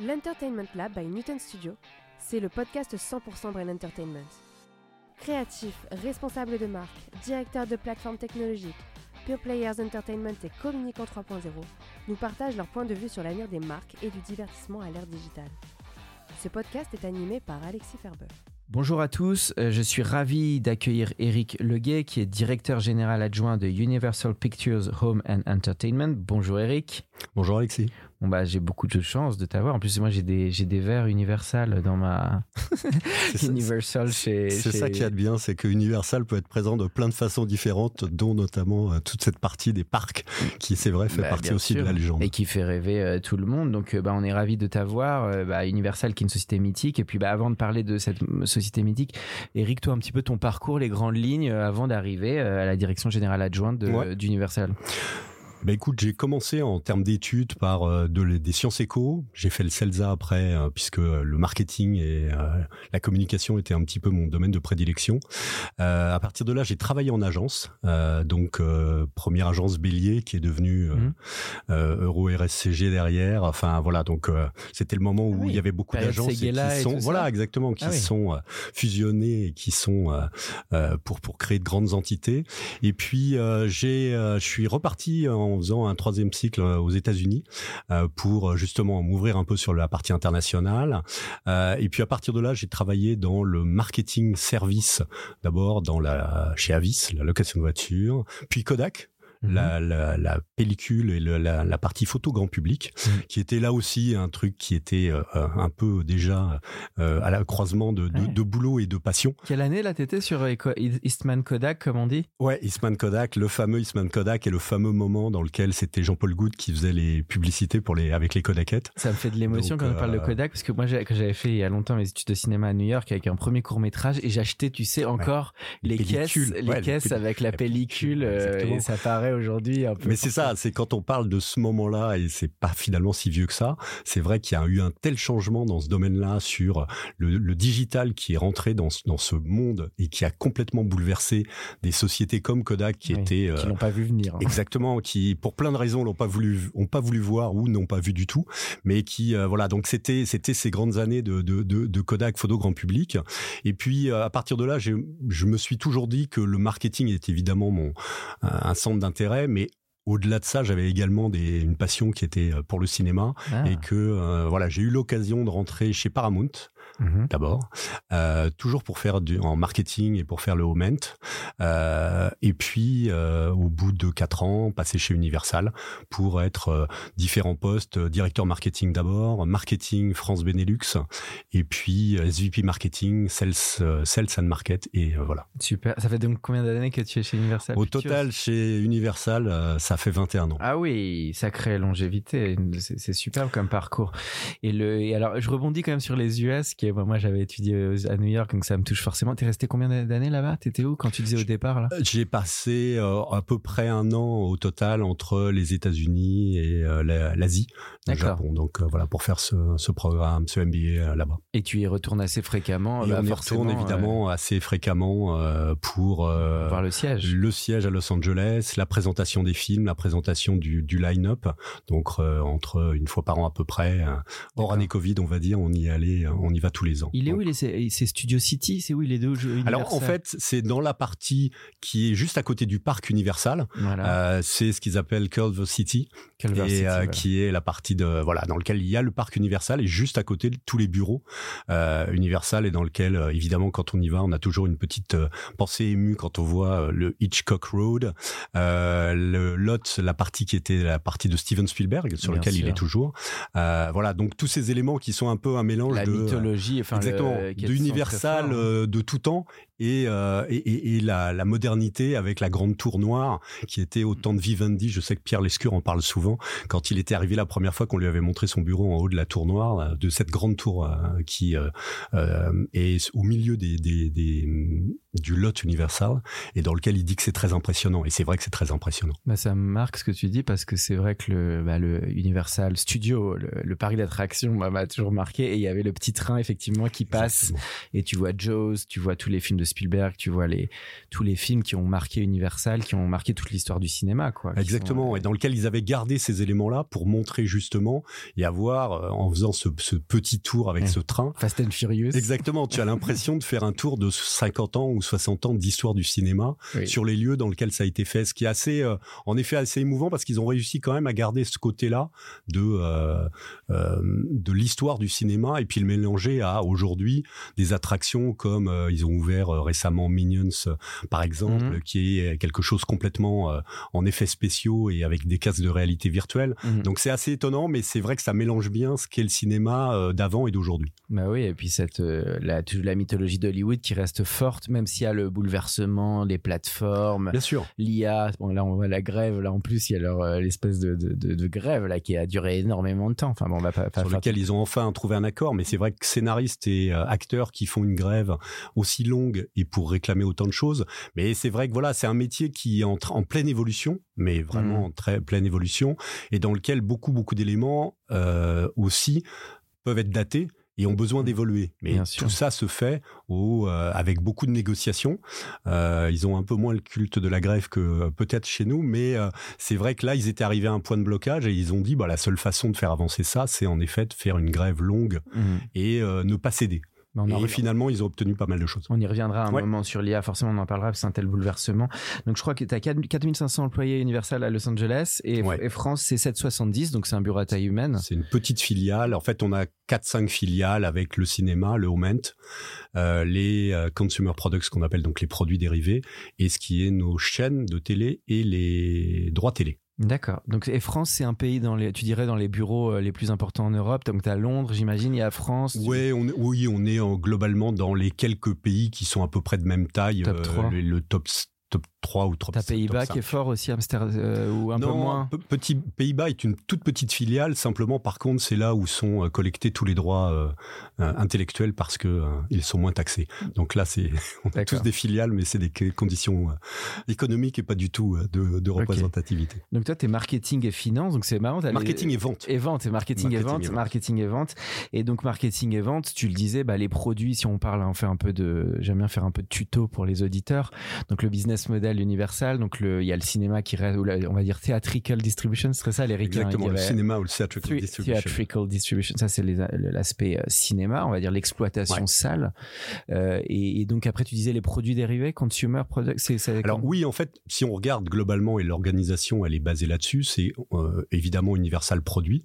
L'Entertainment Lab by Newton Studio, c'est le podcast 100% Brain Entertainment. Créatifs, responsables de marque, directeurs de plateformes technologiques, Pure Players Entertainment et Communicant 3.0 nous partagent leur point de vue sur l'avenir des marques et du divertissement à l'ère digitale. Ce podcast est animé par Alexis Ferber. Bonjour à tous, euh, je suis ravi d'accueillir Eric Leguet qui est directeur général adjoint de Universal Pictures Home and Entertainment. Bonjour Eric. Bonjour Alexis. Bon bah j'ai beaucoup de chance de t'avoir. En plus moi j'ai des j'ai des verres Universal dans ma Universal chez. C'est chez- ça qui est de bien, c'est que Universal peut être présent de plein de façons différentes, dont notamment euh, toute cette partie des parcs, qui c'est vrai fait Bah, partie aussi sûr. de la légende. Et qui fait rêver euh, tout le monde. Donc, euh, bah, on est ravi de t'avoir. Euh, bah, Universal, qui est une société mythique. Et puis, bah, avant de parler de cette société mythique, Eric, toi, un petit peu ton parcours, les grandes lignes avant d'arriver à la direction générale adjointe Ouais. Bah écoute, j'ai commencé en termes d'études par euh, de, des sciences éco. J'ai fait le CELSA après, euh, puisque le marketing et euh, la communication étaient un petit peu mon domaine de prédilection. Euh, à partir de là, j'ai travaillé en agence. Euh, donc, euh, première agence Bélier qui est devenue euh, euh, Euro RSCG derrière. Enfin, voilà. Donc, euh, c'était le moment où Ah oui, il y avait beaucoup d'agences qui sont, voilà, exactement, qui Ah oui. sont euh, fusionnées et qui sont euh, euh, pour pour créer de grandes entités. Et puis euh, j'ai, euh, je suis reparti en faisant un troisième cycle euh, aux États-Unis euh, pour euh, justement m'ouvrir un peu sur la partie internationale. Et puis à partir de là, j'ai travaillé dans le marketing service, d'abord dans la chez Avis, la location de voiture, puis Kodak. Mhm. La, la, la pellicule et le- la, la partie photo grand public, Mhm. qui était là aussi un truc qui était euh, un peu déjà euh, à la croisement de, de, Ouais. de boulot et de passion. Quelle année, là, t'étais sur Eastman Kodak, comme on dit? Ouais, Eastman Kodak, le fameux Eastman Kodak et le fameux moment dans lequel c'était Jean-Paul Goutte qui faisait les publicités pour les avec les Kodakettes. Ça me fait de l'émotion quand on parle de euh, Kodak, parce que moi, j'avais fait il y a longtemps mes études de cinéma à New York avec un premier court métrage, et j'achetais, tu sais, encore les, caisses, les Ouais, caisses avec la pellicule, euh, et ça paraît aujourd'hui. Mais c'est ça, c'est quand on parle de ce moment-là et c'est pas finalement si vieux que ça. C'est vrai qu'il y a eu un tel changement dans ce domaine-là sur le, le digital qui est rentré dans, ce- dans ce monde et qui a complètement bouleversé des sociétés comme Kodak qui Oui, étaient euh, qui l'ont pas vu venir. hein. Exactement, qui pour plein de raisons l'ont pas voulu, ont pas voulu voir ou n'ont pas vu du tout, mais qui euh, voilà donc c'était c'était ces grandes années de, de, de, de Kodak photo grand public. Et puis euh, à partir de là, je me suis toujours dit que le marketing est évidemment mon un centre d'intérêt, mais au-delà de ça, j'avais également des, une passion qui était euh, pour le cinéma Ah. et que euh, voilà, j'ai eu l'occasion de rentrer chez Paramount Mhm. d'abord, euh, toujours pour faire du, en marketing et pour faire le home euh, et puis euh, au bout de quatre ans, passer chez Universal pour être différents postes, directeur marketing d'abord, marketing France Benelux, et puis SVP marketing, sales, sales and market, et voilà. Super. Ça fait donc combien d'années que tu es chez Universal? Au Pictures total, chez Universal, ça fait 21 ans. Ah oui, sacrée longévité, c'est c'est superbe comme parcours. Et le, et alors je rebondis quand même sur les US, qui est, moi j'avais étudié à New York, donc ça me touche forcément. T'es resté combien d'années là-bas? T'étais où quand tu disais au départ là? J'ai passé euh, à peu près un an au total entre les États-Unis et euh, la- l'Asie, le. Japon. Donc euh, voilà pour faire ce, ce programme, ce MBA euh, là-bas. Et tu y retournes assez fréquemment. Et bah, on y retourne évidemment assez fréquemment euh, pour euh, euh, voir le siège. le siège à Los Angeles, la présentation des films, la présentation du, du line-up. Donc euh, entre une fois par an à peu près, euh, hors année Covid, on va dire, on y allait, on y va tous les ans. Il est Donc, où il est, c'est Studio City C'est où il est deux jeux alors en fait, c'est dans la partie qui est juste à côté du parc Universal. voilà. Euh, c'est ce qu'ils appellent Culver City, Culver et City, euh, qui est la partie de voilà dans lequel il y a le parc Universal et juste à côté de tous les bureaux euh, Universal et dans lequel euh, évidemment quand on y va, on a toujours une petite pensée émue quand on voit le Hitchcock Road, le lot, la partie qui était la partie de Steven Spielberg sur lequel il est toujours. Voilà donc tous ces éléments qui sont un peu un mélange la de mythologie, enfin Exactement, le, fort, hein. euh, de tout temps et, euh, et, et, la, la, modernité avec la grande tour noire qui était au temps de Vivendi. Je sais que Pierre Lescure en parle souvent quand il était arrivé la première fois qu'on lui avait montré son bureau en haut de la tour noire, de cette grande tour qui est au milieu des, des, des, du lot Universal et dans lequel il dit que c'est très impressionnant. Et c'est vrai que c'est très impressionnant. Bah, ça marque ce que tu dis parce que c'est vrai que le, bah, le Universal Studio, le, le parc d'attractions, bah, m'a toujours marqué. Et il y avait le petit train effectivement qui passe et tu vois Jaws, tu vois tous les films de Spielberg, tu vois les tous les films qui ont marqué Universal, qui ont marqué toute l'histoire du cinéma, quoi. Exactement. Et dans lequel ils avaient gardé ces éléments-là pour montrer justement et avoir euh, en faisant ce, ce, petit tour avec ce train. Fast and Furious. Exactement. Tu as l'impression de faire un tour de 50 ans ou 60 ans d'histoire du cinéma sur les lieux dans lesquels ça a été fait, ce qui est assez, euh, en effet, assez émouvant parce qu'ils ont réussi quand même à garder ce côté-là de euh, euh, de l'histoire du cinéma et puis le mélanger à aujourd'hui des attractions comme euh, ils ont ouvert récemment Minions par exemple, mhm. qui est quelque chose complètement en effets spéciaux et avec des casques de réalité virtuelle. Mhm. Donc c'est assez étonnant, mais c'est vrai que ça mélange bien ce qu'est le cinéma d'avant et d'aujourd'hui. Bah oui, et puis cette la, la mythologie d'Hollywood qui reste forte, même s'il y a le bouleversement, les plateformes, bien sûr, l'IA. Bon là on voit la grève, là en plus il y a leur l'espèce de, de, de, grève là qui a duré énormément de temps. Enfin bon, on va pas, sur lequel ils ont enfin trouvé un accord. Mais c'est vrai que scénaristes et euh, acteurs qui font une grève aussi longue et pour réclamer autant de choses. Mais c'est vrai que voilà, c'est un métier qui est en, en pleine évolution, mais vraiment mmh. en très pleine évolution et dans lequel beaucoup beaucoup d'éléments euh, aussi peuvent être datés et ont besoin mmh. d'évoluer. Mais tout ça se fait au, euh, avec beaucoup de négociations. Euh, ils ont un peu moins le culte de la grève que euh, peut-être chez nous, mais c'est vrai que là, ils étaient arrivés à un point de blocage et ils ont dit, bah, la seule façon de faire avancer ça, c'est en effet de faire une grève longue mmh. et ne pas céder et finalement, ils ont obtenu pas mal de choses. On y reviendra un moment sur l'IA, forcément on en parlera, c'est un tel bouleversement. Donc je crois que tu as 4500 employés Universal à Los Angeles et, France c'est 770, donc c'est un bureau à taille humaine. C'est une petite filiale. En fait, on a 4-5 filiales avec le cinéma, le home euh, les euh, consumer products qu'on appelle donc les produits dérivés et ce qui est nos chaînes de télé et les droits télé. D'accord. Donc, et France, c'est un pays dans les, tu dirais, dans les bureaux euh, les plus importants en Europe. Donc, tu as Londres, j'imagine, il y a France. Ouais, on, oui, on est globalement dans les quelques pays qui sont à peu près de même taille. Top 3. le top top 3 ou top T'as Pays-Bas qui est fort aussi, Amsterdam, euh, ou un peu moins petit Pays-Bas est une toute petite filiale. Simplement, par contre, c'est là où sont euh, collectés tous les droits euh, intellectuels parce que ils sont moins taxés. Donc là, c'est on a tous des filiales, mais c'est des conditions économiques et pas du tout de, de représentativité. Donc toi, t'es marketing et finance, donc c'est marrant. Marketing et vente. Et vente, et marketing, et vente, marketing et vente. Et donc marketing et vente, tu le disais, bah, les produits, si on parle, on fait un peu de, j'aime bien faire un peu de tuto pour les auditeurs. Donc le business model Universal. Donc le, il y a le cinéma qui reste, on va dire theatrical distribution, c'est ça les ricains. Exactement, le cinéma ou le theatrical distribution. Theatrical distribution, ça c'est l'aspect euh, cinéma, on va dire l'exploitation salle. Euh, et, donc après tu disais les produits dérivés, consumer products. Alors oui, en fait, si on regarde globalement et l'organisation, elle est basée là-dessus. C'est euh, évidemment Universal produit,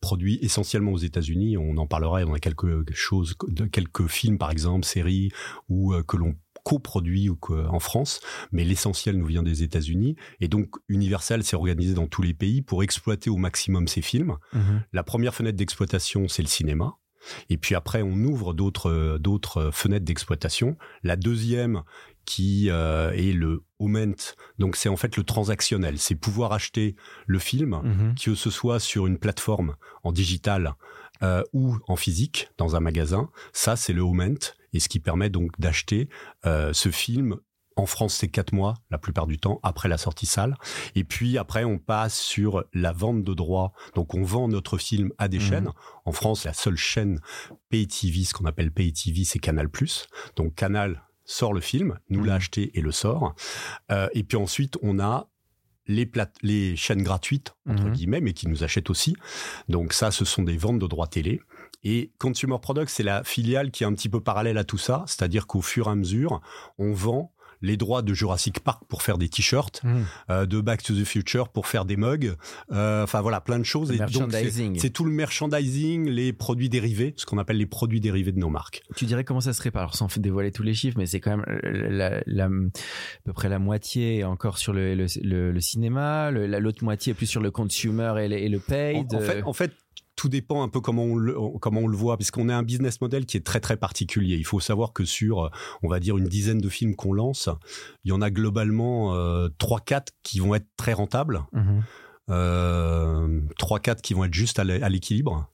produit essentiellement aux États-Unis. On en parlera. On a quelque chose, quelques films par exemple, séries ou que l'on coproduit en France, mais l'essentiel nous vient des États-Unis. Et donc Universal s'est organisé dans tous les pays pour exploiter au maximum ces films. Mhm. La première fenêtre d'exploitation, c'est le cinéma. Et puis après, on ouvre d'autres d'autres fenêtres d'exploitation. La deuxième, qui euh, est le moment, donc c'est en fait le transactionnel, c'est pouvoir acheter le film, mhm. que ce soit sur une plateforme en digital euh, ou en physique dans un magasin. Ça, c'est le moment et ce qui permet donc d'acheter euh, ce film en France, c'est quatre mois la plupart du temps après la sortie salle. Et puis après, on passe sur la vente de droits. Donc on vend notre film à des mmh. chaînes. En France, la seule chaîne Pay TV, ce qu'on appelle Pay TV, c'est Canal+. Donc Canal sort le film, nous l'a mmh. acheté et le sort. Euh, et puis ensuite, on a les, les chaînes gratuites, entre mmh. guillemets, mais qui nous achètent aussi. Donc ça, ce sont des ventes de droits télé. Et Consumer Products, c'est la filiale qui est un petit peu parallèle à tout ça, c'est-à-dire qu'au fur et à mesure, on vend les droits de Jurassic Park pour faire des t-shirts, mmh. euh, de Back to the Future pour faire des mugs, euh, enfin voilà, plein de choses. et donc c'est tout le merchandising, les produits dérivés, ce qu'on appelle les produits dérivés de nos marques. Tu dirais comment ça se répare? Alors sans dévoiler tous les chiffres, mais c'est quand même la, la, à peu près la moitié encore sur le, le, le, cinéma, l'autre moitié plus sur le consumer et le, et le paid. En, fait, en fait tout dépend un peu comment on le, comment on le voit, puisqu'on a un business model qui est très très particulier. Il faut savoir que sur, on va dire, une dizaine de films qu'on lance, il y en a globalement euh, 3-4 qui vont être très rentables, Mhm. euh, 3-4 qui vont être juste à l'équilibre,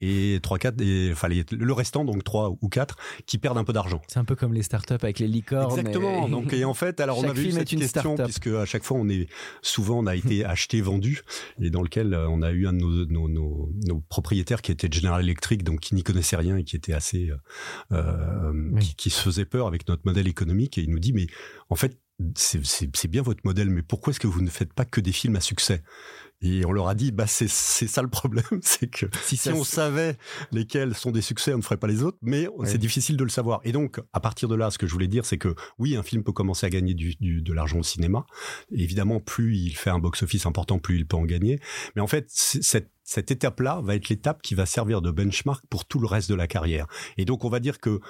et 3-4, et, enfin les- le restant, donc 3 ou 4, qui perdent un peu d'argent. C'est un peu comme les startups avec les licornes. Exactement. et- Donc, et en fait, alors on Chaque eu film cette question start-up. puisque à chaque fois on est souvent on a été acheté, vendu, et dans lequel euh, on a eu un de nos, nos, nos, nos propriétaires qui était General Electric, donc qui n'y connaissait rien et qui était assez, euh, euh, Oui. qui, qui se faisait peur avec notre modèle économique, et il nous dit mais en fait c'est- c'est c'est bien votre modèle, mais pourquoi est-ce que vous ne faites pas que des films à succès? Et on leur a dit bah c'est c'est ça le problème, c'est que Si, on savent lesquels sont des succès, on ne ferait pas les autres, mais c'est difficile de le savoir. Et donc, à partir de là, ce que je voulais dire, c'est que oui, un film peut commencer à gagner du, du- de l'argent au cinéma. Évidemment, plus il fait un box-office important, plus il peut en gagner. Mais en fait, cette, cette étape-là va être l'étape qui va servir de benchmark pour tout le reste de la carrière. Et donc, on va dire que,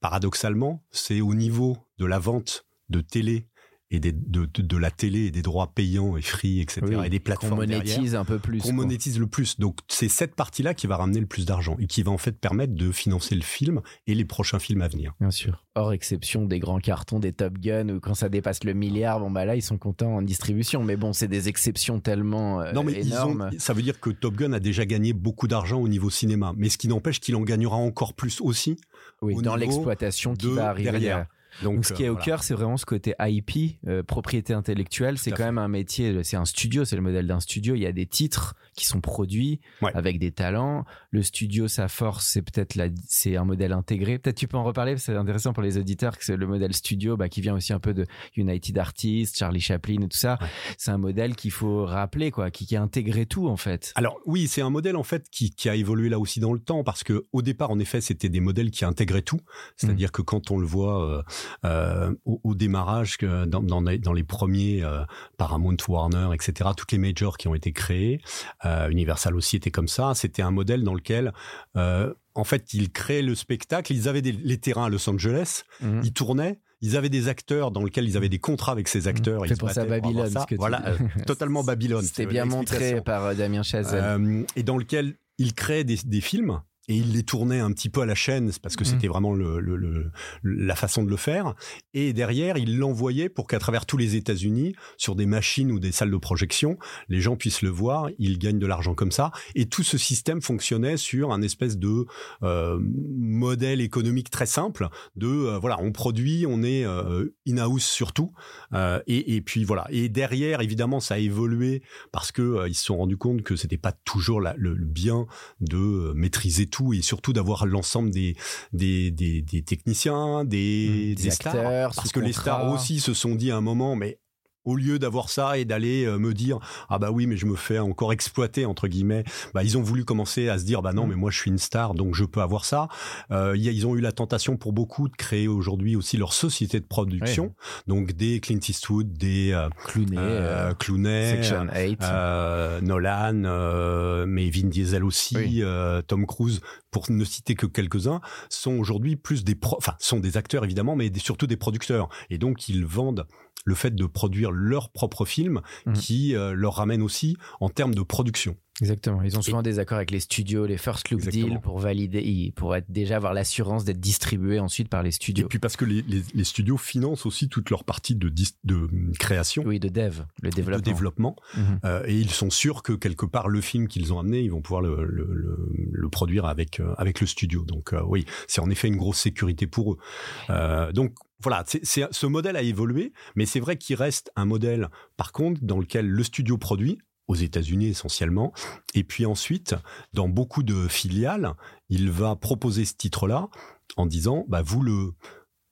paradoxalement, c'est au niveau de la vente de télé et des, de, de, de la télé et des droits payants et free, etc. Oui, et des qu'on plateformes derrière monétise un peu plus. qu'on monétise le plus. Donc c'est cette partie-là qui va ramener le plus d'argent et qui va en fait permettre de financer le film et les prochains films à venir. Bien sûr. Hors exception des grands cartons des Top Gun où quand ça dépasse le milliard, bon bah là ils sont contents en distribution. Mais bon, c'est des exceptions tellement euh, non mais ils énormes. ont, ça veut dire que Top Gun a déjà gagné beaucoup d'argent au niveau cinéma, mais ce qui n'empêche qu'il en gagnera encore plus aussi. oui, au dans l'exploitation qui va arriver derrière. derrière. Donc, Donc, ce qui est euh, au voilà. cœur, c'est vraiment ce côté IP, euh, propriété intellectuelle. C'est quand fait. même un métier, c'est un studio, c'est le modèle d'un studio. Il y a des titres qui sont produits Ouais. avec des talents. Le studio, sa force, c'est peut-être la, c'est un modèle intégré. Peut-être tu peux en reparler, parce que c'est intéressant pour les auditeurs que c'est le modèle studio, bah, qui vient aussi un peu de United Artists, Charlie Chaplin et tout ça. Ouais. C'est un modèle qu'il faut rappeler, quoi, qui, qui a intégré tout en fait. Alors oui, c'est un modèle en fait qui, qui a évolué là aussi dans le temps parce que au départ, en effet, c'était des modèles qui intégraient tout. C'est-à-dire que quand on le voit euh, euh, au, au démarrage, que dans, dans, les, dans les premiers euh, Paramount, Warner, etc., toutes les majors qui ont été créées, Universal aussi était comme ça. C'était un modèle dans lequel euh, en fait, ils créaient le spectacle. Ils avaient des, les terrains à Los Angeles. Mhm. Ils tournaient. Ils avaient des acteurs dans lesquels ils avaient des contrats avec ces acteurs. Ça Ils penser à Babylone, ça. ce que tu Voilà, euh, totalement Babylone. C'était c'est bien montré par euh, Damien Chazelle. Euh, et dans lequel il crée des, des films et il les tournait un petit peu à la chaîne parce que Mhm. c'était vraiment le, le- le- la façon de le faire. Et derrière, il l'envoyait pour qu'à travers tous les États-Unis, sur des machines ou des salles de projection, les gens puissent le voir. Il gagne de l'argent comme ça. Et tout ce système fonctionnait sur un espèce de euh, modèle économique très simple. De euh, voilà, on produit, on est euh, in-house surtout. Et, et puis voilà. Et derrière, évidemment, ça a évolué parce que ils se sont rendus compte que c'était pas toujours la- le, bien de maîtriser tout et surtout d'avoir l'ensemble des, des, des, des techniciens, des, Mmh, des stars. acteurs Parce que les stars aussi se sont dit à un moment, mais au lieu d'avoir ça et d'aller euh, me dire ah bah oui mais je me fais encore exploiter entre guillemets bah ils ont voulu commencer à se dire bah non Mm. mais moi je suis une star donc je peux avoir ça euh, ils ont eu la tentation pour beaucoup de créer aujourd'hui aussi leur société de production donc des Clint Eastwood des euh, Clooney, euh, euh, Clooney Section 8. euh, Nolan, euh, mais Vin Diesel aussi, Oui. euh, Tom Cruise, pour ne citer que quelques-uns, sont aujourd'hui plus des pro, enfin sont des acteurs évidemment, mais des- surtout des producteurs. Et donc ils vendent le fait de produire leurs propres films, Mhm. qui euh, leur ramène aussi en termes de production. Exactement. Ils ont souvent des accords avec les studios, les first look deals pour valider, pour être déjà avoir l'assurance d'être distribué ensuite par les Et studios. puis parce que les, les- les studios financent aussi toute leur partie de, dis- de hum, création, Oui, de dev, le de développement. développement. Mhm. Euh, et ils sont sûrs que quelque part le film qu'ils ont amené, ils vont pouvoir le, le, le- le produire avec euh, avec le studio. Donc euh, oui, c'est en effet une grosse sécurité pour eux. Donc voilà, c'est- ce modèle a évolué, mais c'est vrai qu'il reste un modèle, par contre, dans lequel le studio produit aux États-Unis essentiellement, et puis ensuite, dans beaucoup de filiales, il va proposer ce titre-là en disant, bah vous le,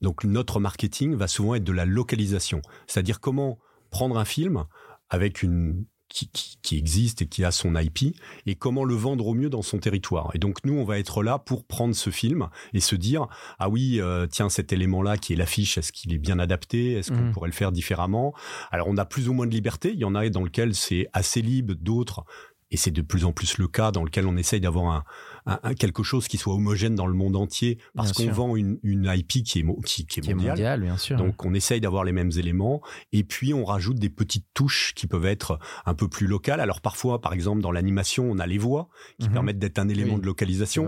donc notre marketing va souvent être de la localisation, c'est-à-dire comment prendre un film avec une qui, qui, qui existe et qui a son IP et comment le vendre au mieux dans son territoire. Et donc nous, on va être là pour prendre ce film et se dire ah oui, euh, tiens cet élément-là qui est l'affiche, est-ce qu'il est bien adapté? Est-ce qu'on Mhm. pourrait le faire différemment? Alors on a plus ou moins de liberté. Il y en a dans lequel c'est assez libre, d'autres et c'est de plus en plus le cas dans lequel on essaye d'avoir un, un, quelque chose qui soit homogène dans le monde entier parce qu'on vend une, une, IP qui est, qui, qui est mondiale. bien sûr. Donc on essaye d'avoir les mêmes éléments et puis on rajoute des petites touches qui peuvent être un peu plus locales. Alors parfois, par exemple, dans l'animation, on a les voix qui mhm. permettent d'être un élément de localisation.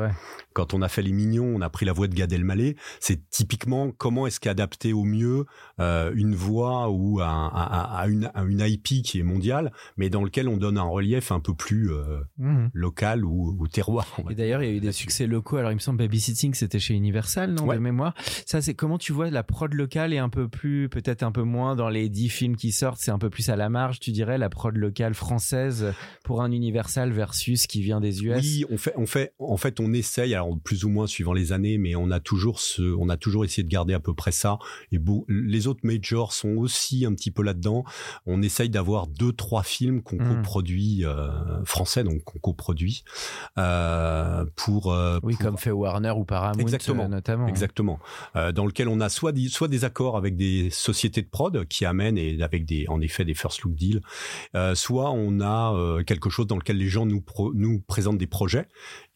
Quand on a fait Les Mignons, on a pris la voix de Gad Elmaleh. C'est typiquement comment est-ce qu'adapter au mieux euh, une voix ou à, une, une, IP qui est mondiale, mais dans lequel on donne un relief un peu plus euh, mhm. local ou, terroir. D'ailleurs, il y a eu des succès locaux. Alors, il me semble Babysitting, c'était chez Universal, non De mémoire. Ça, c'est comment tu vois la prod locale est un peu plus, peut-être un peu moins dans les dix films qui sortent, c'est un peu plus à la marge, tu dirais, la prod locale française pour un Universal versus qui vient des US. Oui, on fait, on fait, en fait, on essaye, alors plus ou moins suivant les années, mais on a toujours ce, on a toujours essayé de garder à peu près ça. Et les autres majors sont aussi un petit peu là-dedans. On essaye d'avoir deux, trois films qu'on mmh. coproduit euh, français, donc qu'on coproduit euh, pour. Euh, oui, comme fait Warner ou Paramount, exactement, notamment. Exactement. dans lequel on a soit, soit des accords avec des sociétés de prod qui amènent et avec des, en effet, des first look deals, soit on a quelque chose dans lequel les gens nous nous présentent des projets.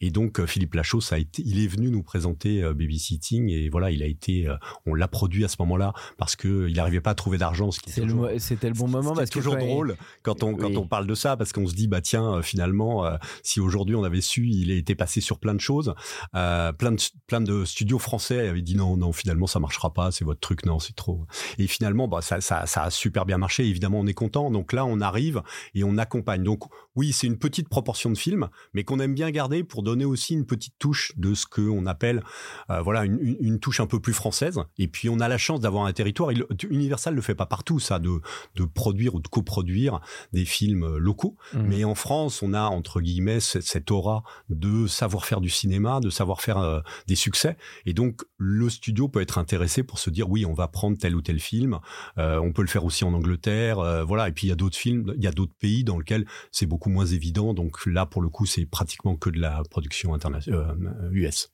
Et donc Philippe Lachaud, ça a été, il est venu nous présenter Babysitting et voilà, il a été, on l'a produit à ce moment-là parce que il n'arrivait pas à trouver d'argent. C'était le, bon moment. C'est toujours drôle quand on quand on parle de ça parce qu'on se dit bah tiens finalement si aujourd'hui on avait su, il était passé sur plein de choses. Euh, plein de plein de studios français avaient dit non non finalement ça marchera pas, c'est votre truc, non c'est trop. Et finalement bah ça, ça ça a super bien marché. Évidemment on est content. Donc là on arrive et on accompagne. Donc oui c'est une petite proportion de films, mais qu'on aime bien garder pour donner aussi une petite touche de ce que on appelle euh, voilà une, une, touche un peu plus française. Et puis on a la chance d'avoir un territoire. Universal le fait pas partout ça de de produire ou de coproduire des films locaux. Mmh. Mais en France on a entre guillemets cette aura de savoir faire du cinéma, de savoir faire euh, des succès. Et donc, le studio peut être intéressé pour se dire, oui, on va prendre tel ou tel film. Euh, on peut le faire aussi en Angleterre. Euh, voilà. Et puis, il y a d'autres films, il y a d'autres pays dans lesquels c'est beaucoup moins évident. Donc là, pour le coup, c'est pratiquement que de la production internationale US.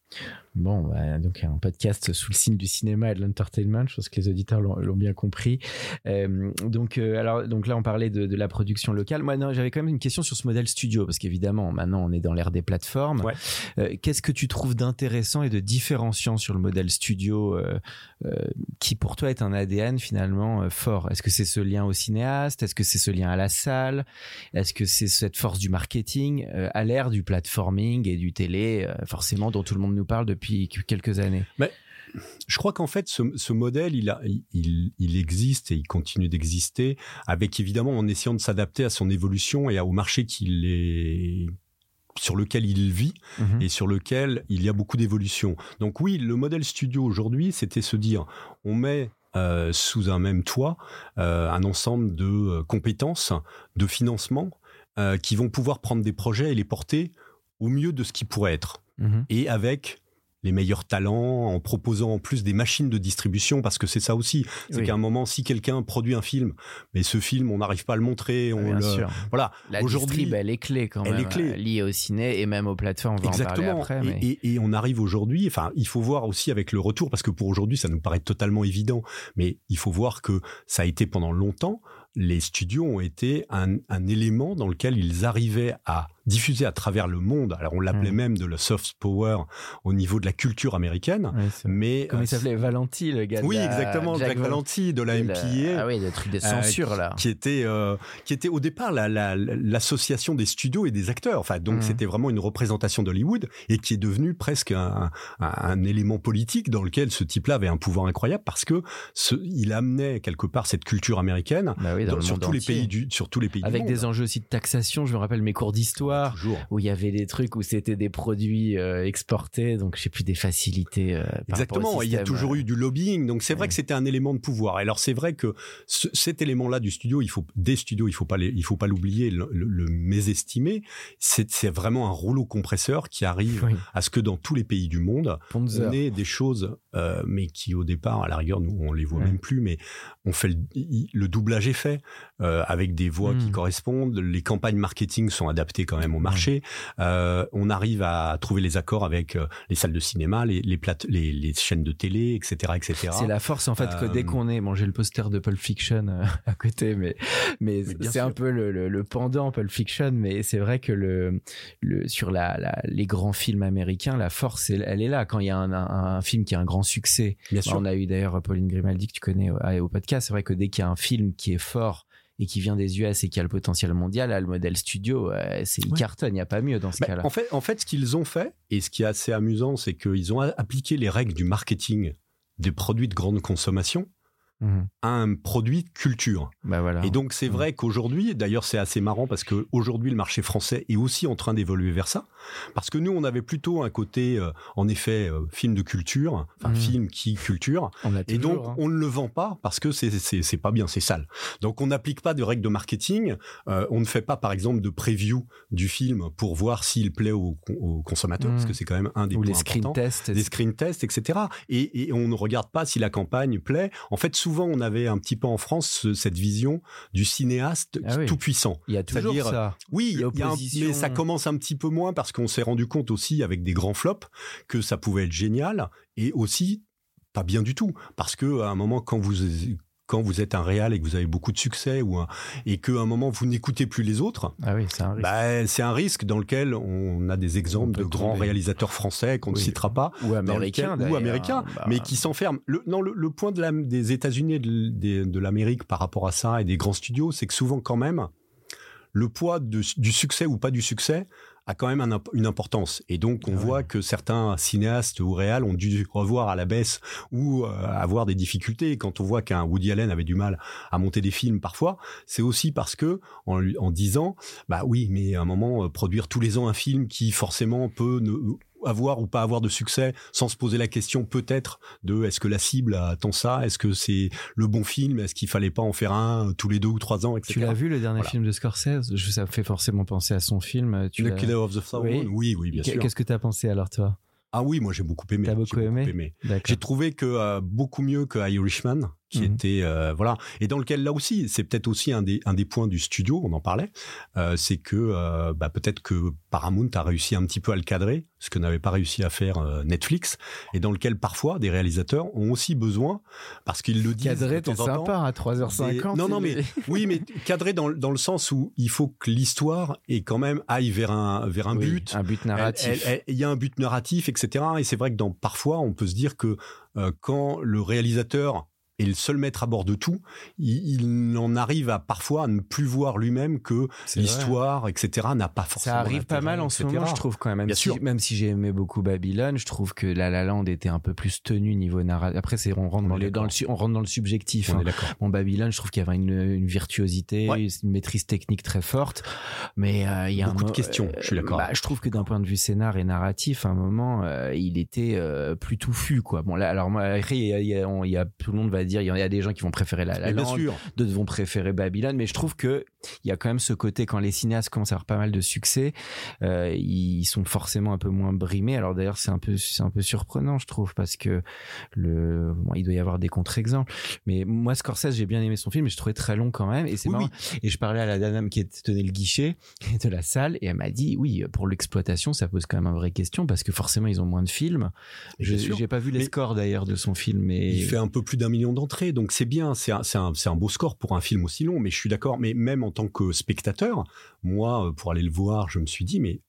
Bon, bah, donc un podcast sous le signe du cinéma et de l'entertainment. Je pense que les auditeurs l'ont bien compris. donc, alors, donc là, on parlait de, de la production locale. Moi, j'avais quand même une question sur ce modèle studio, parce qu'évidemment, maintenant, on est dans l'ère des plateformes. Euh, qu'est-ce que tu trouves d'intéressant et de différenciant sur le modèle studio euh, euh, qui pour toi est un ADN finalement fort? Est-ce que c'est ce lien au cinéaste? Est-ce que c'est ce lien à la salle? Est-ce que c'est cette force du marketing à l'ère du platforming et du télé, forcément dont tout le monde nous parle depuis quelques années Mais je crois qu'en fait, ce, modèle, il, a, il, il, existe et il continue d'exister, avec évidemment en essayant de s'adapter à son évolution et au marché qu'il est sur lequel il vit mhm. et sur lequel il y a beaucoup d'évolution. Donc oui, le modèle studio aujourd'hui, c'était se dire, on met euh, sous un même toit euh, un ensemble de euh, compétences, de financement, qui vont pouvoir prendre des projets et les porter au mieux de ce qui pourrait être. Mhm. Et avec les meilleurs talents, en proposant en plus des machines de distribution, parce que c'est ça aussi. C'est qu'à un moment, si quelqu'un produit un film, mais ce film, on n'arrive pas à le montrer, on Bien le... sûr. voilà. La distrib, elle est clé quand même. Elle est clé. Liée au ciné et même aux plateformes. On Exactement. après, et, et, on arrive aujourd'hui, enfin, il faut voir aussi avec le retour, parce que pour aujourd'hui, ça nous paraît totalement évident, mais il faut voir que ça a été pendant longtemps, les studios ont été un, un élément dans lequel ils arrivaient à diffusé à travers le monde. Alors on l'appelait hmm. même de la soft power au niveau de la culture américaine. mais comment il euh, s'appelait? Valenti le gars. Oui, exactement, Jack, Valenti de la MPA. Ah oui, le truc de censure euh, là. Qui était euh, qui était au départ l'association la, des studios et des acteurs. Enfin donc hmm. c'était vraiment une représentation d'Hollywood et qui est devenu presque un, un, un, élément politique dans lequel ce type-là avait un pouvoir incroyable parce que ce, il amenait quelque part cette culture américaine bah dans, sur tous les pays du sur tous les pays avec du des enjeux aussi de taxation. Je me rappelle mes cours d'histoire où il y avait des trucs où c'était des produits euh, exportés, donc je sais plus des facilités. Euh, Exactement, il y a toujours euh. eu du lobbying, donc c'est vrai que c'était un élément de pouvoir. Alors c'est vrai que cet élément-là du studio, il faut des studios, il faut pas il faut pas l'oublier, le, le, mésestimer. C'est vraiment un rouleau compresseur qui arrive à ce que dans tous les pays du monde, on ait des choses euh, mais qui au départ, à la rigueur, nous on les voit Ouais. même plus, mais on fait le, le doublage est fait euh, avec des voix qui Mm. correspondent. Les campagnes marketing sont adaptées quand même au marché. Euh, on arrive à trouver les accords avec les salles de cinéma, les les, plate- les, les chaînes de télé, etc., etc. C'est la force en fait que dès qu'on est, bon j'ai le poster de Pulp Fiction à côté, mais mais, c'est un peu le, le, le pendant Pulp Fiction, mais c'est vrai que le, le sur la, la les grands films américains, la force elle, elle est là quand il y a un, un, un film qui a un grand succès. Bien Bah, sûr. on a eu d'ailleurs Pauline Grimaldi que tu connais au, au podcast. C'est vrai que dès qu'il y a un film qui est fort et qui vient des US et qui a le potentiel mondial, là, le modèle studio, euh, c'est il Ouais. cartonne, il n'y a pas mieux dans ce Ben, cas-là. en fait, en fait, ce qu'ils ont fait, et ce qui est assez amusant, c'est qu'ils ont appliqué les règles du marketing des produits de grande consommation À un produit culture. Bah voilà. Et donc c'est Mhm. vrai qu'aujourd'hui, d'ailleurs c'est assez marrant parce que aujourd'hui le marché français est aussi en train d'évoluer vers ça, parce que nous on avait plutôt un côté, euh, en effet, euh, film de culture, enfin Mhm. film qui culture, et donc hein. on ne le vend pas parce que c'est pas bien, c'est sale. Donc on n'applique pas de règles de marketing, euh, on ne fait pas par exemple de preview du film pour voir s'il plaît au, au consommateur, Mhm. parce que c'est quand même un des ou points les screen importants tests. des screen tests, etc. Et, et on ne regarde pas si la campagne plaît. En fait, souvent, on avait un petit peu en France ce- cette vision du cinéaste Ah oui. tout puissant. Il y a toujours c'est-à-dire- ça. Oui, il y a un- L'opposition. mais ça commence un petit peu moins parce qu'on s'est rendu compte aussi avec des grands flops que ça pouvait être génial et aussi pas bien du tout parce que à un moment quand vous quand vous êtes un réal et que vous avez beaucoup de succès ou un- et qu'à un moment vous n'écoutez plus les autres, Ah oui, c'est un risque. bah, c'est un risque dans lequel on a des exemples de grands réalisateurs français qu'on ne citera pas ou dans américain lequel- d'ailleurs. ou américain, Bah, mais qui s'enferment. Le, non, le, le point de la, des États-Unis et de, l'Amérique par rapport à ça et des grands studios, c'est que souvent quand même, le poids de- du succès ou pas du succès a quand même un une importance. Et donc, on Ah ouais. voit que certains cinéastes ou réals ont dû revoir à la baisse ou euh, avoir des difficultés. Quand on voit qu'un Woody Allen avait du mal à monter des films parfois, c'est aussi parce que en, lui- en disant, bah oui, mais à un moment, euh, produire tous les ans un film qui forcément peut ne, avoir ou pas avoir de succès sans se poser la question peut-être de est-ce que la cible attend ça Est-ce que c'est le bon film Est-ce qu'il fallait pas en faire un euh, tous les deux ou trois ans, etc. Tu l'as vu le dernier Voilà. film de Scorsese? Ça me fait forcément penser à son film. Tu Le Killer of the Flower Oui. Moon? Oui, oui, bien sûr. Qu'est-ce que tu as pensé alors toi? Ah oui, moi j'ai beaucoup aimé. T'as J'ai beaucoup aimé D'accord. J'ai trouvé que euh, beaucoup mieux que Irishman, qui Mhm. était euh, voilà, et dans lequel là aussi, c'est peut-être aussi un des un des points du studio, on en parlait, euh, c'est que euh, bah, peut-être que Paramount a réussi un petit peu à le cadrer, ce que n'avait pas réussi à faire Netflix, et dans lequel parfois des réalisateurs ont aussi besoin, parce qu'ils le disent temps t'es en temps, sympa à 3h50. Des- non, non, mais- oui, mais cadré dans, dans le sens où il faut que l'histoire est quand même aille vers un vers un Oui, but. Un but narratif. Il y a un but narratif, etc. Et c'est vrai que dans parfois, on peut se dire que quand le réalisateur est le seul maître à bord de tout, il, il en arrive à parfois à ne plus voir lui-même que l'histoire, etc. n'a pas forcément. Ça arrive pas mal en ce moment, je trouve quand même. Bien si, sûr. même si j'ai aimé beaucoup Babylone, je trouve que La La Land était un peu plus tenu niveau narratif. Après, c'est on rentre On dans, le d'accord. su- on rentre dans le subjectif. On hein. est d'accord. Bon, Babylone, je trouve qu'il y avait une, une virtuosité, Ouais. une maîtrise technique très forte, mais euh, il y a Beaucoup un de questions, je suis d'accord. bah, je trouve que d'un point de vue scénar et narratif, à un moment, euh, il était euh, plus touffu, quoi. Bon, là, alors moi, après, il y a, il y a- on- il y a- tout le monde va dire, il y a des gens qui vont préférer La La Land, d'autres vont préférer Babylone, mais je trouve que il y a quand même ce côté quand les cinéastes commencent à avoir pas mal de succès, euh, ils sont forcément un peu moins brimés. Alors d'ailleurs, c'est un peu c'est un peu surprenant, je trouve, parce que le bon, il doit y avoir des contre-exemples. Mais moi, Scorsese, j'ai bien aimé son film, mais je trouvais très long quand même. Et c'est Oui, marrant. Et je parlais à la dame qui tenait le guichet de la salle, et elle m'a dit, oui, pour l'exploitation, ça pose quand même une vraie question, parce que forcément, ils ont moins de films. Je j'ai pas vu les Mais- scores d'ailleurs de son film, mais Il fait un peu plus d'un million d'entrées, donc c'est bien, c'est un, un, un beau score pour un film aussi long, mais je suis d'accord, mais même en tant que spectateur, moi, euh, pour aller le voir, je me suis dit, mais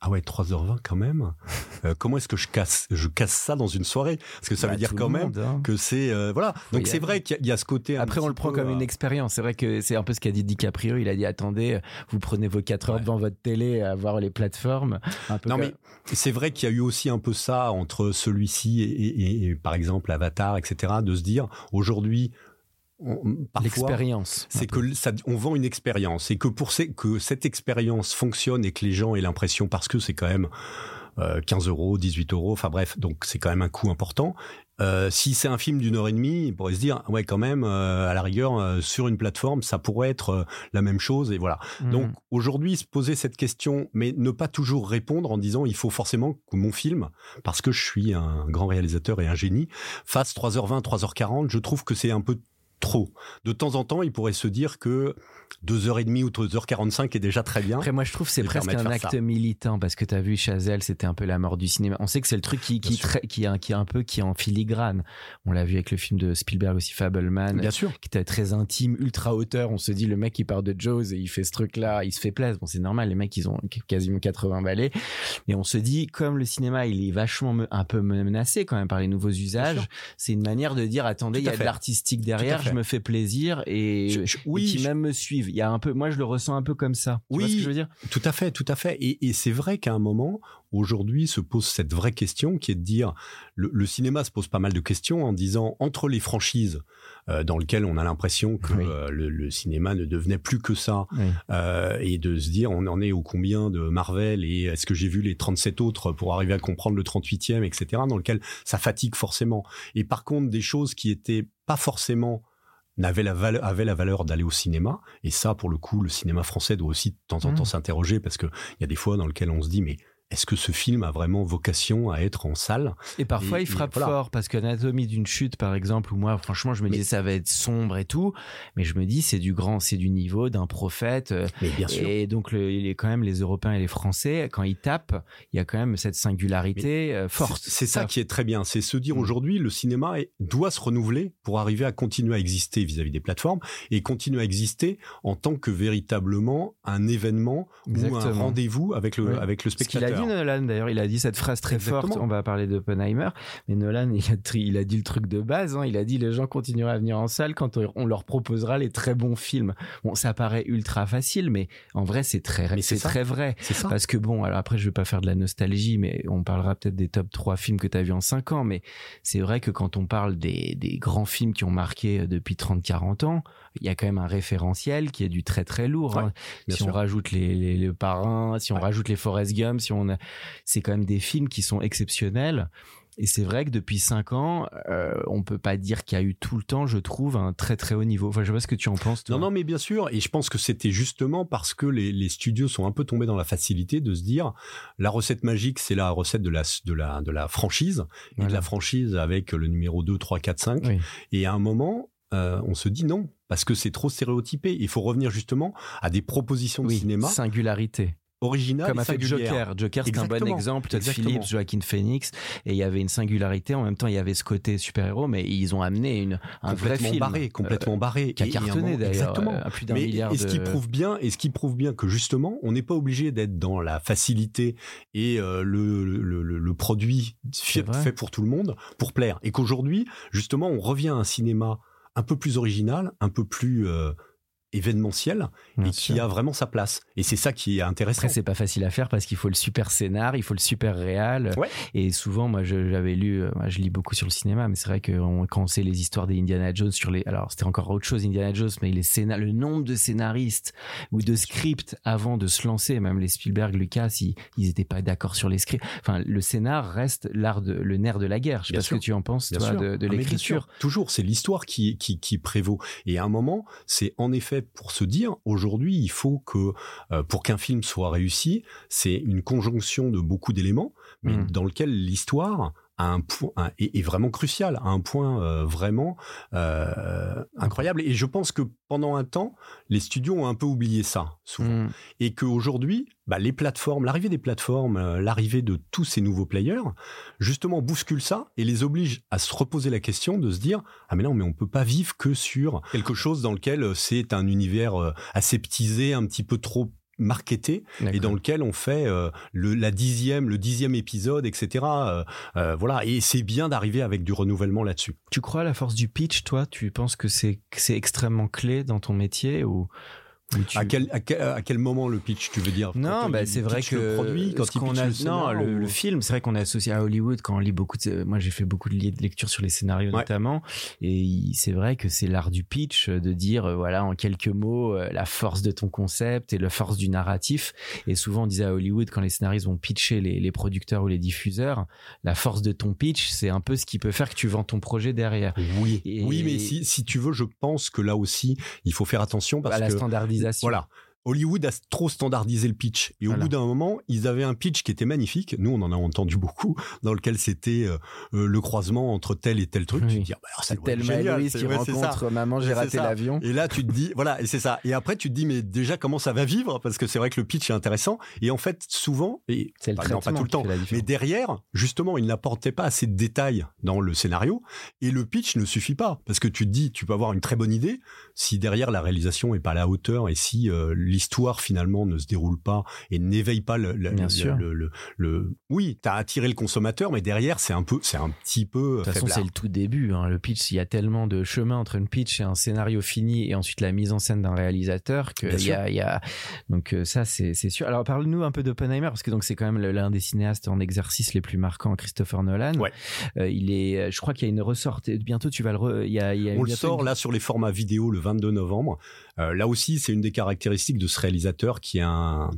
ah ouais, 3h20 quand même, Euh, comment est-ce que je casse, je casse ça dans une soirée? Parce que ça Bah, veut dire tout quand même monde, hein. que c'est... euh, voilà, donc c'est vrai qu'il y, a- il y a ce côté... Après, on le prend comme une expérience. C'est vrai que c'est un peu ce qu'a dit DiCaprio. Il a dit attendez, vous prenez vos 4 heures Ouais. devant votre télé à voir les plateformes. Un peu Non comme- mais c'est vrai qu'il y a eu aussi un peu ça entre celui-ci et, et- et, par exemple Avatar, etc. De se dire aujourd'hui, l'expérience. c'est que ça, on vend une expérience et que pour ces- que cette expérience fonctionne et que les gens aient l'impression parce que c'est quand même 15 euros, 18 euros, enfin bref, donc c'est quand même un coût important. Euh, si c'est un film d'une heure et demie, il pourrait se dire ouais quand même euh, à la rigueur euh, sur une plateforme ça pourrait être la même chose et voilà. Mhm. Donc aujourd'hui se poser cette question mais ne pas toujours répondre en disant il faut forcément que mon film parce que je suis un grand réalisateur et un génie fasse 3h20 3h40, je trouve que c'est un peu trop. De temps en temps, il pourrait se dire que 2h30 ou 2h45 est déjà très bien. Après, moi, je trouve c'est presque un acte militant parce que tu as vu Chazelle, c'était un peu la mort du cinéma. On sait que c'est le truc qui, qui, qui, est, qui est un peu qui est en filigrane. On l'a vu avec le film de Spielberg aussi, Fableman. Bien sûr. Qui était très intime, ultra hauteur. On se dit, le mec, il part de Jaws et il fait ce truc-là, il se fait plaisir. Bon, c'est normal, les mecs, ils ont quasiment 80 balais. Mais on se dit, comme le cinéma, il est vachement un peu menacé quand même par les nouveaux usages, c'est une manière de dire, attendez, il y a de l'artistique derrière, je me fais plaisir et, oui, qui même me suivent. Il y a un peu, moi, je le ressens un peu comme ça. Tu oui, ce que je veux dire? Tout à fait, tout à fait. Et, c'est vrai qu'à un moment, aujourd'hui, se pose cette vraie question qui est de dire, le, cinéma se pose pas mal de questions en disant entre les franchises euh, dans lesquelles on a l'impression que euh, le, cinéma ne devenait plus que ça, euh, et de se dire on en est au combien de Marvel et est-ce que j'ai vu les 37 autres pour arriver à comprendre le 38e, etc. Dans lequel ça fatigue forcément. Et par contre, des choses qui étaient pas forcément avait la valeur, avait la valeur d'aller au cinéma. Et ça, pour le coup, le cinéma français doit aussi de temps en temps mmh. s'interroger parce qu'il y a des fois dans lesquelles on se dit, mais est-ce que ce film a vraiment vocation à être en salle Et parfois, il frappe fort parce qu'Anatomie d'une chute, par exemple, où moi, franchement, je me disais ça va être sombre et tout, mais je me dis c'est du grand, c'est du niveau d'un prophète. Euh, mais bien sûr. Et donc, le, il est quand même les Européens et les Français, quand ils tapent, il y a quand même cette singularité euh, forte. C'est ça, qui est très bien, c'est se dire mm. aujourd'hui le cinéma doit se renouveler pour arriver à continuer à exister vis-à-vis des plateformes et continuer à exister en tant que véritablement un événement ou un rendez-vous avec le avec le spectateur. Nolan d'ailleurs, il a dit cette phrase très forte. On va parler d'Oppenheimer, mais Nolan il a, il a dit le truc de base. Hein. il a dit les gens continueront à venir en salle quand on leur proposera les très bons films. Bon, ça paraît ultra facile, mais en vrai c'est très c'est très vrai. Ça. Parce que bon, alors après je vais pas faire de la nostalgie, mais on parlera peut-être des top 3 films que tu as vus en 5 ans. Mais c'est vrai que quand on parle des, des grands films qui ont marqué euh, depuis 30-40 ans, il y a quand même un référentiel qui est du très très lourd. Hein. Si on rajoute les, les, parrains, si on rajoute les Forrest Gump, si on c'est quand même des films qui sont exceptionnels. Et c'est vrai que depuis cinq ans, euh, on peut pas dire qu'il y a eu tout le temps, je trouve, un très très haut niveau. Enfin, je sais pas ce que tu en penses. Toi. Non, non, mais bien sûr. Et je pense que c'était justement parce que les, les, studios sont un peu tombés dans la facilité de se dire, la recette magique, c'est la recette de la de la de la franchise et de la franchise avec le numéro 2, 3, 4, 5. Et à un moment, euh, on se dit non, parce que c'est trop stéréotypé. Il faut revenir justement à des propositions de cinéma. Singularité original comme a fait Joker. Joker c'est un bon exemple. De Phillips Joaquin Phoenix. Et il y avait une singularité. En même temps il y avait ce côté super héros mais ils ont amené une un vrai film barré complètement euh, barré. qui a cartonné d'ailleurs euh, à plus d'un milliard et ce qui prouve bien et ce qui prouve bien que justement on n'est pas obligé d'être dans la facilité et euh, le, le, produit fait pour tout le monde pour plaire. Et qu'aujourd'hui justement on revient à un cinéma un peu plus original, un peu plus événementiel et qui a vraiment sa place. Et c'est ça qui est intéressant. Après, c'est pas facile à faire parce qu'il faut le super scénar, il faut le super réal. Et souvent, moi, j'avais lu, euh, moi, je lis beaucoup sur le cinéma, mais c'est vrai que quand on sait les histoires des Indiana Jones sur les, alors c'était encore autre chose Indiana Jones, mais les scénar, le nombre de scénaristes ou de scripts avant de se lancer, même les Spielberg, Lucas, ils, ils étaient pas d'accord sur les scripts. Enfin, le scénar reste l'art de, le nerf de la guerre. Je sais pas ce que tu en penses, toi, de, de ah, l'écriture. Toujours, c'est l'histoire qui, qui, qui prévaut. Et à un moment, c'est en effet pour se dire aujourd'hui il faut que euh, pour qu'un film soit réussi, c'est une conjonction de beaucoup d'éléments, mais mmh. dans lequel l'histoire à un point est, vraiment crucial, à un point euh, vraiment euh, incroyable. Et je pense que pendant un temps, les studios ont un peu oublié ça souvent, mm. et qu'aujourd'hui, bah, les plateformes, l'arrivée des plateformes, euh, l'arrivée de tous ces nouveaux players, justement bouscule ça et les oblige à se reposer la question de se dire ah mais non mais on peut pas vivre que sur quelque chose dans lequel c'est un univers aseptisé, un petit peu trop marketé et dans lequel on fait euh, le la dixième le dixième épisode etc euh, euh, voilà. Et c'est bien d'arriver avec du renouvellement là-dessus. Tu crois à la force du pitch toi? Tu penses que c'est c'est extrêmement clé dans ton métier ou À, quel, à, quel, moment le pitch, tu veux dire Non, bah, c'est vrai que le produit, quand il a, le non, le, film, c'est vrai qu'on est associé à Hollywood quand on lit beaucoup de, moi j'ai fait beaucoup de lectures sur les scénarios notamment, et c'est vrai que c'est l'art du pitch de dire euh, voilà en quelques mots euh, la force de ton concept et la force du narratif. Et souvent on disait à Hollywood quand les scénaristes vont pitcher les, les producteurs ou les diffuseurs, la force de ton pitch, c'est un peu ce qui peut faire que tu vends ton projet derrière. Oui, oui, mais si, si tu veux, je pense que là aussi il faut faire attention parce à la que Voilà. Hollywood a trop standardisé le pitch. Et au bout d'un moment, ils avaient un pitch qui était magnifique. Nous, on en a entendu beaucoup, dans lequel c'était euh, euh, le croisement entre tel et tel truc. Tu te dis, ah bah, c'est tel Louise qui rencontre maman, j'ai raté l'avion. Et là, tu te dis, voilà, et c'est ça. Et après, tu te dis, mais déjà, comment ça va vivre? Parce que c'est vrai que le pitch est intéressant. Et en fait, souvent, et pas, pas tout le temps, mais derrière, justement, il n'apportait pas assez de détails dans le scénario. Et le pitch ne suffit pas. Parce que tu te dis, tu peux avoir une très bonne idée. Si derrière, la réalisation est pas à la hauteur et si euh, l'histoire finalement ne se déroule pas et n'éveille pas le, le, le, le, oui, t'as attiré le consommateur, mais derrière c'est un peu, c'est un petit peu. De toute façon, c'est le tout début. Hein. Le pitch, il y a tellement de chemin entre une pitch et un scénario fini et ensuite la mise en scène d'un réalisateur que il y a, y a, donc euh, ça c'est sûr. Alors parle-nous un peu d'Oppenheimer parce que donc c'est quand même l'un des cinéastes en exercice les plus marquants, Christopher Nolan. Ouais. Euh, il est, je crois qu'il y a une ressorte. Bientôt tu vas le, il y a, il y a on le sort là sur les formats vidéo le 22 novembre. Euh, là aussi, c'est une des caractéristiques de ce réalisateur qui est un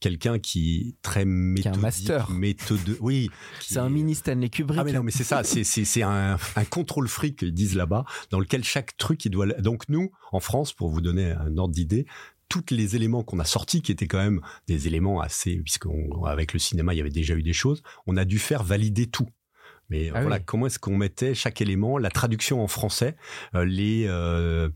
quelqu'un qui est très méthodique, un master. méthode. Oui, c'est un mini Stanley Kubrick. Ah mais non, mais c'est ça, c'est c'est c'est un un contrôle fric ils disent là-bas, dans lequel chaque truc il doit. Donc nous, en France, pour vous donner un ordre d'idée, tous les éléments qu'on a sortis, qui étaient quand même des éléments assez, puisqu'avec le cinéma, il y avait déjà eu des choses, on a dû faire valider tout. Mais ah voilà, comment est-ce qu'on mettait chaque élément, la traduction en français, euh, les, euh,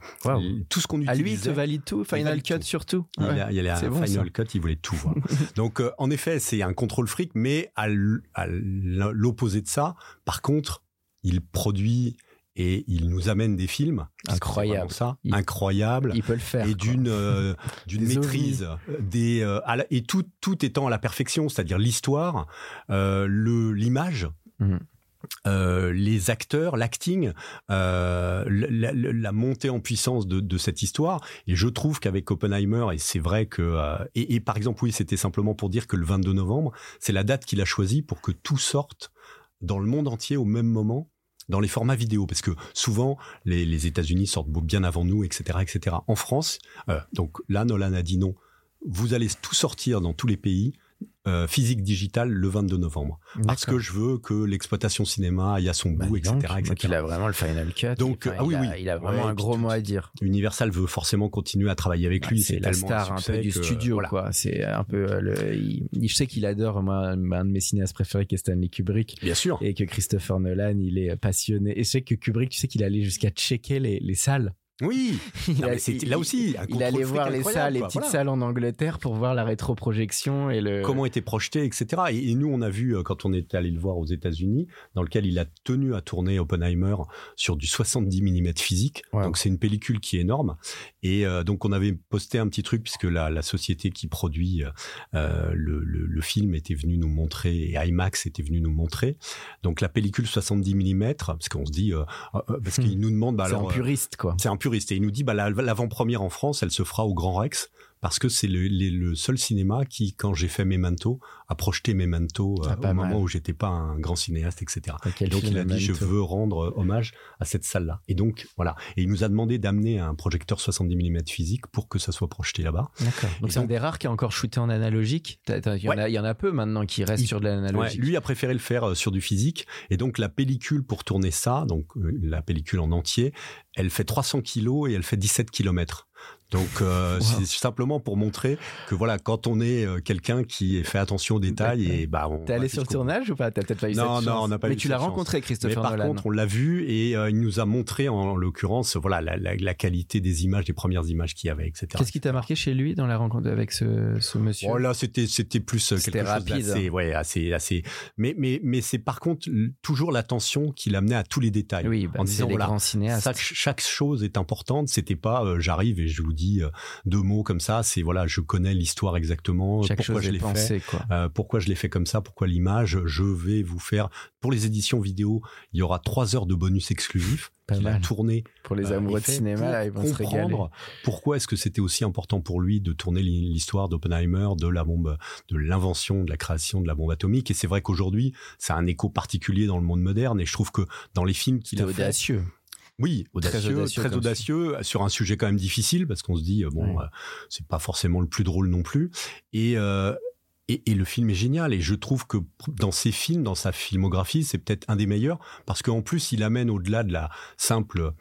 tout ce qu'on utilisait. À lui, il te valide tout, Final Cut surtout. Il, y a, il Final Cut, il voulait tout voir. Donc, euh, en effet, c'est un contrôle fric, mais à l'opposé de ça, par contre, il produit et il nous amène des films. Incroyable. ça. Incroyable. il peut le faire et d'une d'une maîtrise des et tout tout étant à la perfection c'est-à-dire l'histoire le l'image mmh. Euh, les acteurs, l'acting, euh, la, montée en puissance de, cette histoire. Et je trouve qu'avec Oppenheimer, et c'est vrai que, euh, et, par exemple, oui, c'était simplement pour dire que le 22 novembre, c'est la date qu'il a choisie pour que tout sorte dans le monde entier au même moment dans les formats vidéo, parce que souvent les, les États-Unis sortent bien avant nous, etc., etc. En France, donc là, Nolan a dit non. Vous allez tout sortir dans tous les pays euh, physique digitale le 22 novembre. Parce que je veux que l'exploitation cinéma aille à son etc., bah, etc. il a vraiment le final cut. Donc, ah oui, a, oui. Il a vraiment un gros mot à dire. Universal veut forcément continuer à travailler avec bah, lui. C'est la star un peu du studio, quoi. C'est un peu euh, le, il, je sais qu'il adore, moi, un de mes cinéastes préférés qui est Stanley Kubrick. Bien sûr. Et que Christopher Nolan, il est passionné. Et je sais que Kubrick, tu sais qu'il allait jusqu'à checker les, les salles oui, là aussi. il allait voir les salles, les petites salles en Angleterre pour voir la rétroprojection et le comment était projeté, etc. Et, nous, on a vu euh, quand on était allé le voir aux États-Unis, dans lequel il a tenu à tourner Oppenheimer sur du 70 mm physique. Donc c'est une pellicule qui est énorme. Et euh, donc on avait posté un petit truc puisque la, la société qui produit euh, le, le, le, film était venue nous montrer et IMAX était venu nous montrer. Donc la pellicule 70 mm, parce qu'on se dit parce hmm. qu'il nous demande, bah, alors, un puriste quoi. C'est un puriste et il nous dit, bah, l'avant-première en France, elle se fera au Grand Rex parce que c'est le, seul cinéma qui, quand j'ai fait Memento, a projeté Memento euh, ah, au moment où j'étais pas un grand cinéaste, etc. donc il a dit, je veux rendre hommage à cette salle-là. Et donc voilà. Et il nous a demandé d'amener un projecteur 70 mm physique pour que ça soit projeté là-bas. D'accord. Donc c'est un des rares qui a encore shooté en analogique. Il y, en a, y en a peu maintenant qui restent sur de l'analogique. lui a préféré le faire euh, sur du physique. Et donc la pellicule pour tourner ça, donc euh, la pellicule en entier, elle fait 300 kilos et elle fait 17 kilomètres. Donc euh, c'est simplement pour montrer que voilà, quand on est euh, quelqu'un qui fait attention aux détails et bah T'es allé sur le tournage ou pas? T'as peut-être pas eu non, cette Non, on n'a pas Mais eu tu l'as rencontré, Christopher Mais par contre, on l'a vu et euh, il nous a montré en, l'occurrence voilà la, la, la, qualité des images, des premières images qu'il y avait, etc. Qu'est-ce qui t'a marqué chez lui dans la rencontre avec ce, ce monsieur? Oh là, c'était c'était plus quelque rapide. chose assez, ouais, assez assez. Mais mais mais c'est par contre toujours l'attention qu'il amenait à tous les détails. Oui, bah, en disant voilà, chaque, chaque chose est importante. C'était pas j'arrive et je vous dis deux mots comme ça, c'est voilà, je connais l'histoire exactement, Chaque pourquoi je l'ai fait, quoi. pourquoi je l'ai fait comme ça, pourquoi l'image. Je vais vous faire pour les éditions vidéo, il y aura trois heures de bonus exclusifs qu'il a tourné Pour les euh, amoureux de cinéma, pour là, ils vont se régaler. pourquoi est-ce que c'était aussi important pour lui de tourner l'hi- l'histoire d'Oppenheimer, de la bombe, de l'invention, de la création de la bombe atomique. Et c'est vrai qu'aujourd'hui, ça a un écho particulier dans le monde moderne. Et je trouve que dans les films qu'il a fait, audacieux. Oui, audacieux, Très très audacieux sur un sujet quand même difficile parce qu'on se dit euh, bon, Ouais. euh, c'est pas forcément le plus drôle non plus. Et euh, et, et le film est génial et je trouve que dans ses films, dans sa filmographie, c'est peut-être un des meilleurs parce qu'en plus il amène au-delà de la simple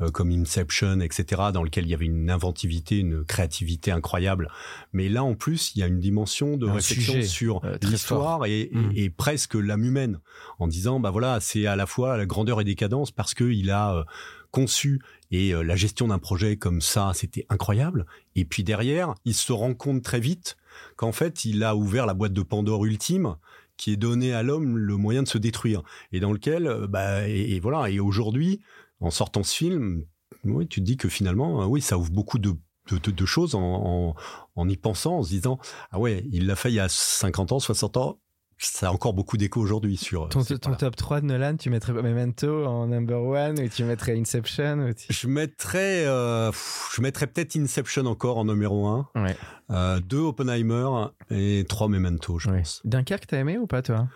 euh, comme Inception, etc., dans lequel il y avait une inventivité, une créativité incroyable. Mais là, en plus, il y a une dimension de Un réflexion sujet, sur euh, l'histoire et, et- Mm. et presque l'âme humaine, en disant, bah voilà, c'est à la fois la grandeur et décadence parce que il a euh, conçu et euh, la gestion d'un projet comme ça, c'était incroyable. Et puis derrière, il se rend compte très vite qu'en fait, il a ouvert la boîte de Pandore ultime qui est donné à l'homme le moyen de se détruire et dans lequel, bah, et, et voilà, et aujourd'hui, en sortant ce film, oui, tu te dis que finalement, euh, oui, ça ouvre beaucoup de de, de- de choses en, en, en y pensant, en se disant ah ouais, il l'a fait il y a 50 ans, 60 ans, ça a encore beaucoup d'écho aujourd'hui sur. Ton, c'est ton top 3 de Nolan, tu mettrais Memento en number one ou tu mettrais Inception ou tu- Je mettrais, euh, je mettrais peut-être Inception encore en numéro 1, Ouais. euh, deux Oppenheimer et trois Memento, je Ouais. pense. Dunkerque, t'as aimé ou pas toi?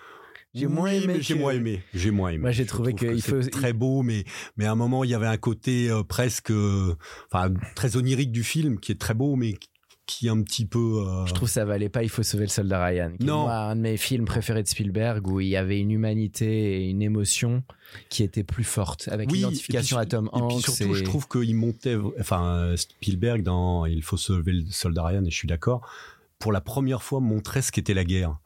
J'ai Oui, moins aimé. J'ai que- moins aimé. J'ai moins aimé. Moi, j'ai trouvé que faut- très beau, mais mais à un moment il y avait un côté euh, presque, euh, enfin très onirique du film qui est très beau, mais qui est un petit peu. euh, Je trouve que ça valait pas Il faut sauver le soldat Ryan. qui est, Non. moi, un de mes films préférés de Spielberg où il y avait une humanité et une émotion qui était plus forte avec Oui, l'identification et à Tom Et Hanks. puis surtout, je et- trouve qu'il montait, enfin Spielberg dans Il faut sauver le soldat Ryan, et je suis d'accord, pour la première fois montrait ce qu'était la guerre.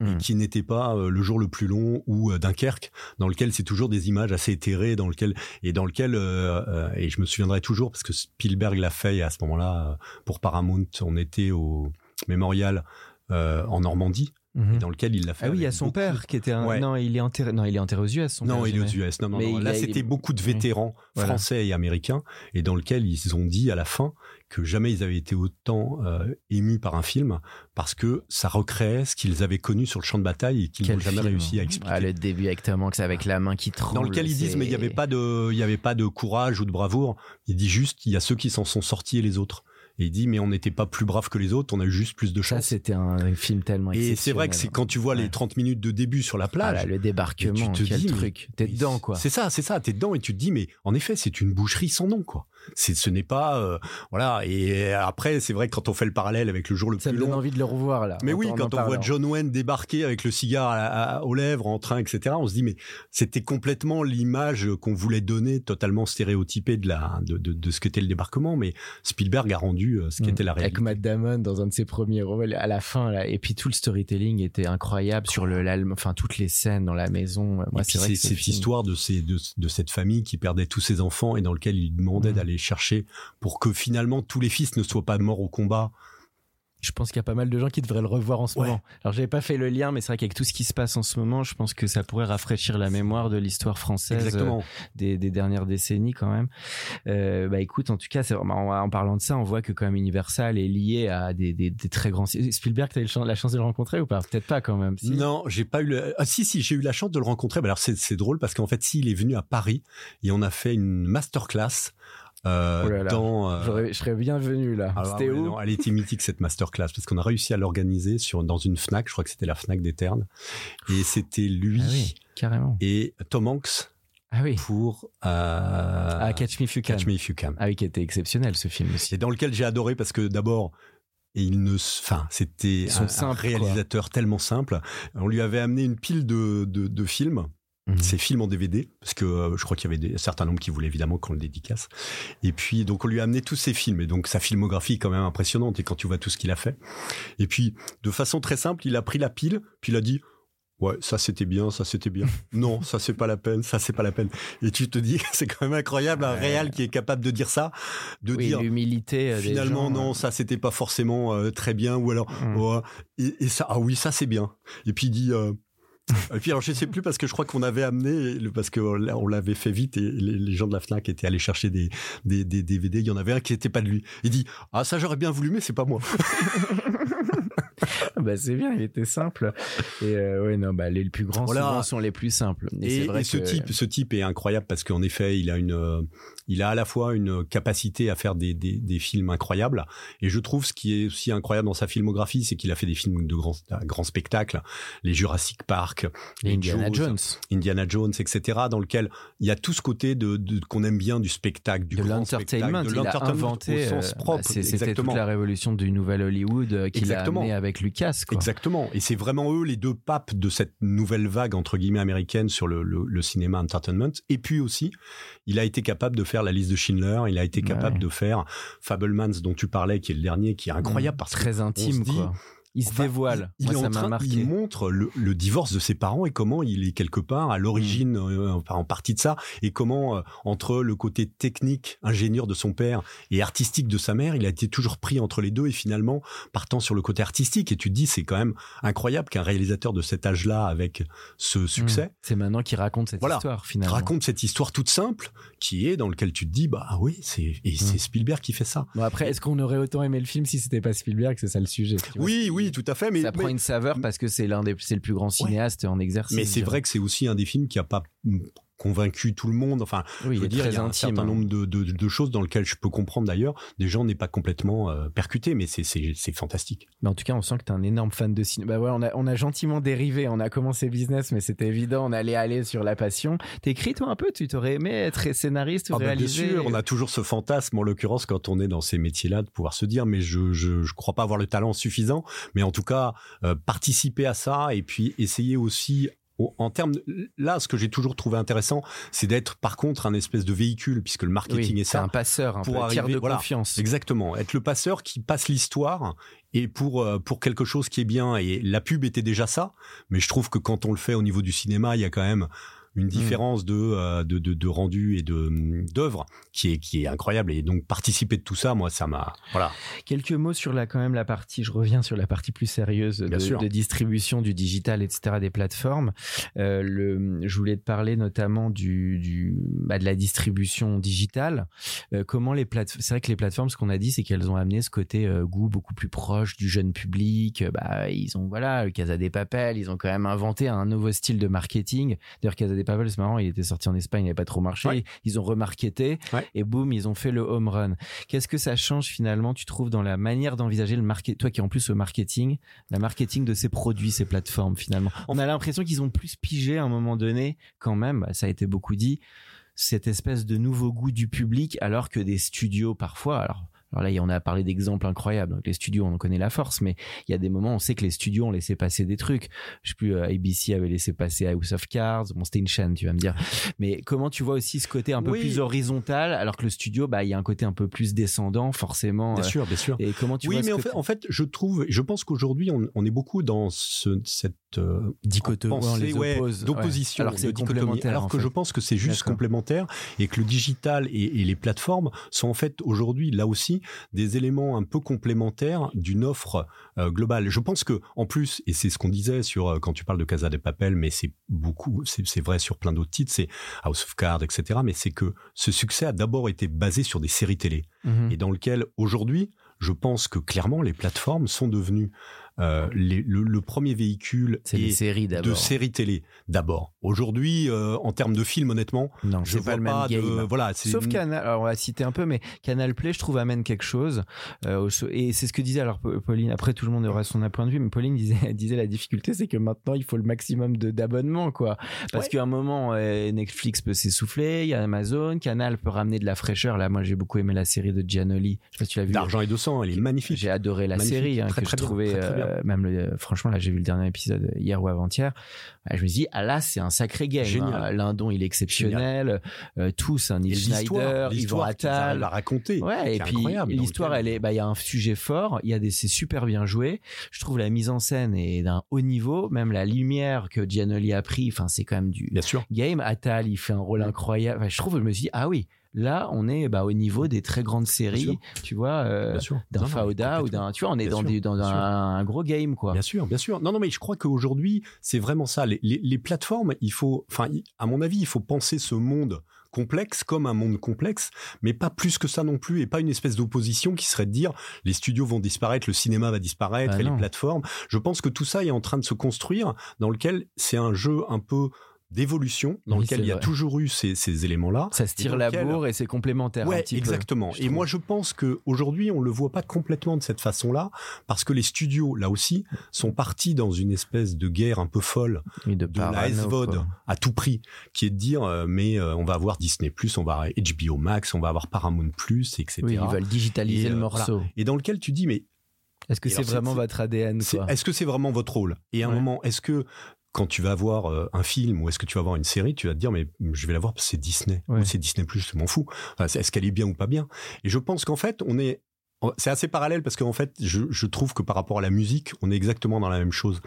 Mm. qui n'était pas euh, le jour le plus long ou euh, Dunkerque, dans lequel c'est toujours des images assez éthérées, dans lequel et dans lequel euh, et je me souviendrai toujours parce que Spielberg l'a fait à ce moment-là pour Paramount, on était au Mémorial en Normandie, Mhm. et dans lequel il l'a fait. Ah oui, il y a son beaucoup- père qui était un... Ouais. non, il est enterré non, il est enterré aux US son Non, père, il est aux. US. Non, non, non. Là, a- c'était beaucoup de vétérans Voilà. français et américains, et dans lequel ils ont dit à la fin que jamais ils avaient été autant euh, émus par un film parce que ça recréait ce qu'ils avaient connu sur le champ de bataille et qu'ils n'ont jamais réussi à expliquer. Ah, le début avec Tom Hanks avec la main qui tremble. dans lequel ils disent c'est- mais il n'y avait pas de il y avait pas de courage ou de bravoure il dit juste il y a ceux qui s'en sont sortis et les autres et il dit mais on n'était pas plus braves que les autres on a eu juste plus de Ça, chance c'était un film tellement et c'est vrai que c'est quand tu vois les Ouais. 30 minutes de début sur la Ah plage là, le débarquement, tu te quel dis, truc. T'es dedans, quoi. C'est ça, c'est ça. T'es dedans et tu te dis, mais en effet, c'est une boucherie sans nom, quoi. C'est, ce n'est pas, euh, voilà. Et après, c'est vrai que quand on fait le parallèle avec le jour le Ça plus me donne long. envie de le revoir, là. Mais oui, quand on voit. John Wayne débarquer avec le cigare à- à- aux lèvres, en train, etc., on se dit, mais c'était complètement l'image qu'on voulait donner, totalement stéréotypée de la, de, de, de ce qu'était le débarquement. Mais Spielberg a rendu euh, ce qu'était la Mmh. Avec réalité. Matt Damon dans un de ses premiers rôles à la fin là et puis tout le storytelling était incroyable sur le enfin toutes les scènes dans la maison moi c'est cette film- histoire de, ces, de, de cette famille qui perdait tous ses enfants et dans lequel il demandait Mhm. d'aller chercher pour que finalement tous les fils ne soient pas morts au combat. je pense qu'il y a pas mal de gens qui devraient le revoir en ce Ouais. moment alors j'avais pas fait le lien mais c'est vrai qu'avec tout ce qui se passe en ce moment je pense que ça pourrait rafraîchir la mémoire de l'histoire française euh, des, des dernières décennies quand même Euh, bah écoute en tout cas c'est vraiment en, en parlant de ça on voit que quand même Universal est lié à des, des, des très grands Spielberg t'as eu la chance de le rencontrer ou pas? Peut-être pas quand même si. Non, j'ai pas eu le... Ah si, si, j'ai eu la chance de le rencontrer. Bah, alors c'est, drôle parce qu'en fait, si, il est venu à Paris et on a fait une masterclass euh, Oh là là. dans... euh, je serais bienvenu là ah, c'était ouais, où non, Elle était mythique cette masterclass parce qu'on a réussi à l'organiser sur dans une Fnac. Je crois que c'était la Fnac des Ternes et c'était lui ah oui carrément et Tom Hanks ah oui pour euh, Ah, Catch Me If You Can. Catch Me If You Can. Ah oui, qui était exceptionnel ce film aussi. Et dans lequel j'ai adoré parce que d'abord, il ne, enfin, c'était un, simples, quoi. réalisateur tellement simple. On lui avait amené une pile de, de, de films. Mhm. Ces films en DVD, parce que euh, je crois qu'il y avait des, un certain nombre qui voulaient évidemment qu'on le dédicace. Et puis, donc, on lui a amené tous ces films. Et donc, sa filmographie est quand même impressionnante. Et quand tu vois tout ce qu'il a fait. Et puis, de façon très simple, il a pris la pile, puis il a dit, Ouais, ça c'était bien, ça c'était bien. Non, ça c'est pas la peine, ça c'est pas la peine. Et tu te dis, c'est quand même incroyable un Ouais. réal qui est capable de dire ça, de Oui, dire l'humilité. euh, finalement gens, non, ça c'était pas forcément euh, très bien, ou alors Mm. et, et ça, ah oui, ça c'est bien. Et puis il dit, euh, Et puis alors je sais plus parce que je crois qu'on avait amené parce que on l'avait fait vite et les, gens de la Fnac étaient allés chercher des, des, des DVD. Il y en avait un qui n'était pas de lui. Il dit ah ça j'aurais bien voulu mais c'est pas moi. bah c'est bien, il était simple. Et euh, ouais non bah les plus grands voilà. sont les plus simples. Et, et, ce type ce type est incroyable parce qu'en effet il a une euh, il a à la fois une capacité à faire des, des, des, films incroyables et je trouve ce qui est aussi incroyable dans sa filmographie c'est qu'il a fait des films de grands grands spectacles, les Jurassic Park, les Indiana Jones, Indiana Jones, etc. Dans lequel il y a tout ce côté de, de qu'on aime bien du spectacle, du de l'entertainment, de l'entertainment au sens euh, propre. Bah, C'était toute la révolution du nouvel Hollywood qu'il a amené avec Lucas. Quoi. Exactement. Et c'est vraiment eux les deux papes de cette nouvelle vague entre guillemets américaine sur le, le, le cinéma entertainment. Et puis aussi, il a été capable de faire la liste de Schindler. Il a été capable de faire Fablemans dont tu parlais, qui est le dernier, qui est incroyable mmh. parce très que intime. quoi il se dévoile. Il, il montre le, divorce de ses parents et comment il est quelque part à l'origine, mm. euh, en partie de ça, et comment euh, entre le côté technique, ingénieur de son père et artistique de sa mère, il a été toujours pris entre les deux et finalement partant sur le côté artistique. Et tu te dis, c'est quand même incroyable qu'un réalisateur de cet âge-là, avec ce succès, mm. c'est maintenant qu'il raconte cette histoire finalement. Raconte cette histoire toute simple qui est dans lequel tu te dis, bah oui, c'est et c'est mm. Spielberg qui fait ça. Bon après, est-ce qu'on aurait autant aimé le film si c'était pas Spielberg? C'est ça le sujet. Oui, oui oui, tout à fait. Mais ça prend une saveur parce que c'est l'un des, c'est le plus grand cinéaste en exercice. Mais c'est vrai que c'est aussi un des films qui a pas convaincu tout le monde. Enfin, je veux dire, il y a un certain hein. nombre de, de, de, choses dans lesquelles je peux comprendre d'ailleurs. Des gens n'est pas complètement euh, percuté, mais c'est c'est fantastique. Mais en tout cas, on sent que tu es un énorme fan de cinéma. Bah ouais, on a on a gentiment dérivé. On a commencé business, mais c'était évident. On allait aller sur la passion. T'écris toi un peu? Tu t'aurais aimé être scénariste ou ah bah, réaliser Bien sûr, on a toujours ce fantasme en l'occurrence quand on est dans ces métiers-là de pouvoir se dire, mais je je je crois pas avoir le talent suffisant. Mais en tout cas, euh, participer à ça et puis essayer aussi en termes là ce que j'ai toujours trouvé intéressant c'est d'être par contre un espèce de véhicule puisque le marketing est ça un passeur un pour arriver, de confiance. Exactement. Être le passeur qui passe l'histoire et pour euh, pour quelque chose qui est bien et la pub était déjà ça mais je trouve que quand on le fait au niveau du cinéma il y a quand même une mm. différence euh, de, de, de, rendu et de d'œuvre qui est qui est incroyable. Et donc participer de tout ça moi ça m'a voilà. Quelques mots sur la quand même la partie je reviens sur la partie plus sérieuse de, de, distribution du digital etc des plateformes. Euh, le je voulais te parler notamment du, du bah, de la distribution digitale. Euh, comment les plateformes c'est vrai que les plateformes ce qu'on a dit c'est qu'elles ont amené ce côté euh, goût beaucoup plus proche du jeune public. Bah ils ont voilà le Casa des Papel ils ont quand même inventé un nouveau style de marketing. D'ailleurs Casa des Pavel, c'est marrant, il était sorti en Espagne, il n'avait pas trop marché. Ils ont remarketé et boum, ils ont fait le home run. Qu'est-ce que ça change finalement, tu trouves, dans la manière d'envisager le marketing, toi qui es en plus au marketing, la marketing de ces produits, ces plateformes finalement? On a l'impression qu'ils ont plus pigé à un moment donné, quand même, ça a été beaucoup dit, cette espèce de nouveau goût du public, alors que des studios parfois, alors alors là, on a parlé d'exemples incroyables. Donc les studios, on connaît la force, mais il y a des moments, on sait que les studios ont laissé passer des trucs. Je sais plus, euh, ABC avait laissé passer House of Cards. Bon, c'était une chaîne, tu vas me dire. Mais comment tu vois aussi ce côté un peu plus horizontal, alors que le studio, bah, il y a un côté un peu plus descendant, forcément. Bien euh, sûr, bien sûr. Et comment tu oui, vois mais en fait, en fait, je trouve, je pense qu'aujourd'hui, on, on, est beaucoup dans ce, cette euh, dichotomie, d'opposition, alors, que, alors que je pense que c'est juste complémentaire et que le digital et, et les plateformes sont en fait aujourd'hui là aussi des éléments un peu complémentaires d'une offre euh, globale. Je pense que en plus, et c'est ce qu'on disait sur euh, quand tu parles de Casa de Papel, mais c'est beaucoup, c'est vrai sur plein d'autres titres, c'est House of Cards, etc. Mais c'est que ce succès a d'abord été basé sur des séries télé mhm. et dans lequel aujourd'hui, je pense que clairement les plateformes sont devenues euh, les, le, le, premier véhicule est séries de séries télé d'abord. Aujourd'hui, euh, en termes de film, honnêtement, non, je vois pas le même game. voilà, sauf Canal. Alors on va citer un peu, mais Canal Play, je trouve amène quelque chose. Euh, et c'est ce que disait alors Pauline. Après, tout le monde aura son point de vue, mais Pauline disait, disait la difficulté, c'est que maintenant il faut le maximum de d'abonnements, quoi. Parce qu'à un moment, euh, Netflix peut s'essouffler, il y a Amazon, Canal peut ramener de la fraîcheur. Là, moi, j'ai beaucoup aimé la série de Gianoli. Je sais pas si tu l'as vu. D'argent et de sang, elle est magnifique. J'ai adoré la série, hein, que je trouvais euh, même le, franchement là j'ai vu le dernier épisode hier ou avant-hier bah, je me dis ah là c'est un sacré game hein. Lindon il est exceptionnel euh, tous un Neil Schneider Yvon Attal la raconter ouais et puis l'histoire elle est bah il y a un sujet fort il y a des c'est super bien joué. Je trouve la mise en scène est d'un haut niveau même la lumière que Gianoli a pris enfin c'est quand même du bien sûr. game. Attal il fait un rôle incroyable. Je trouve je me suis dit ah oui Là, on est bah, au niveau des très grandes séries, tu vois, euh, d'un Fauda ou d'un, tu vois, on est Bien dans, sûr, des- dans bien un, gros game, quoi. Bien sûr, bien sûr. Non, non, mais je crois qu'aujourd'hui, c'est vraiment ça. Les, les- les plateformes, il faut, enfin, à mon avis, il faut penser ce monde complexe comme un monde complexe, mais pas plus que ça non plus, et pas une espèce d'opposition qui serait de dire les studios vont disparaître, le cinéma va disparaître, Bah et les plateformes. Je pense que tout ça est en train de se construire, dans lequel c'est un jeu un peu d'évolution, dans Oui, lequel il y a vrai. toujours eu ces, ces éléments-là. Ça se tire la bourre et c'est complémentaire. un petit exactement. et moi, je pense que aujourd'hui, on le voit pas complètement de cette façon-là, parce que les studios, là aussi, sont partis dans une espèce de guerre un peu folle Oui, de, de la parano, SVOD quoi. à tout prix, qui est de dire, euh, mais euh, on va avoir Disney+, on va avoir HBO Max, on va avoir Paramount+, etc. Oui, ils veulent digitaliser Et, le euh, morceau. Et dans lequel tu dis, mais Est-ce que c'est vraiment votre ADN, est-ce que c'est vraiment votre rôle? Et à un moment, est-ce que quand tu vas voir euh, un film ou est-ce que tu vas voir une série, tu vas te dire mais je vais la voir parce que c'est Disney Ouais. ou c'est Disney Plus, je m'en fous. Enfin, est-ce qu'elle est bien ou pas bien? Et je pense qu'en fait, on est c'est assez parallèle parce qu'en fait, je, je trouve que par rapport à la musique, on est exactement dans la même chose.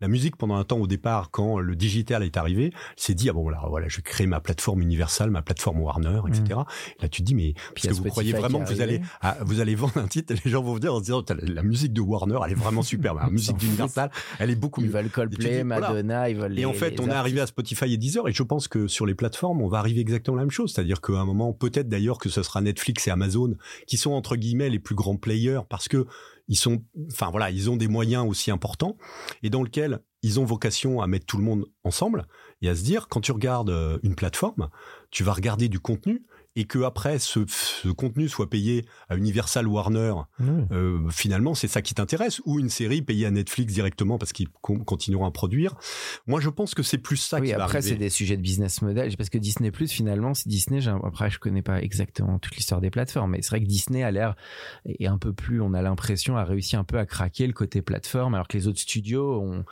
La musique, pendant un temps, au départ, quand le digital est arrivé, s'est dit ah bon voilà, voilà, je vais créer ma plateforme Universal, ma plateforme Warner, etc. Là, tu te dis mais parce que vous croyez vraiment que vous allez ah, vous allez vendre un titre et les gens vont venir en se disant la, la musique de Warner, elle est vraiment super. La Ils musique d'Universal, elle est beaucoup Ils mieux. veulent Coldplay, dis, voilà. Madonna, ils veulent les Et en fait, les on est arrivé à Spotify et Deezer, et je pense que sur les plateformes, on va arriver exactement la même chose. C'est-à-dire qu'à un moment, peut-être d'ailleurs que ce sera Netflix et Amazon qui sont entre guillemets les plus grands players parce que ils sont, enfin voilà, ils ont des moyens aussi importants et dans lequel ils ont vocation à mettre tout le monde ensemble et à se dire quand tu regardes euh, une plateforme, tu vas regarder du contenu et que après ce, ce contenu soit payé à Universal Warner euh, finalement, c'est ça qui t'intéresse, ou une série payée à Netflix directement parce qu'ils con- continueront à produire. Moi, je pense que c'est plus ça oui, qui après, c'est des sujets de business model. Parce que Disney Plus, finalement, c'est Disney. Après, je connais pas exactement toute l'histoire des plateformes, mais c'est vrai que Disney a l'air et un peu plus. On a l'impression a réussi un peu à craquer le côté plateforme, alors que les autres studios ont.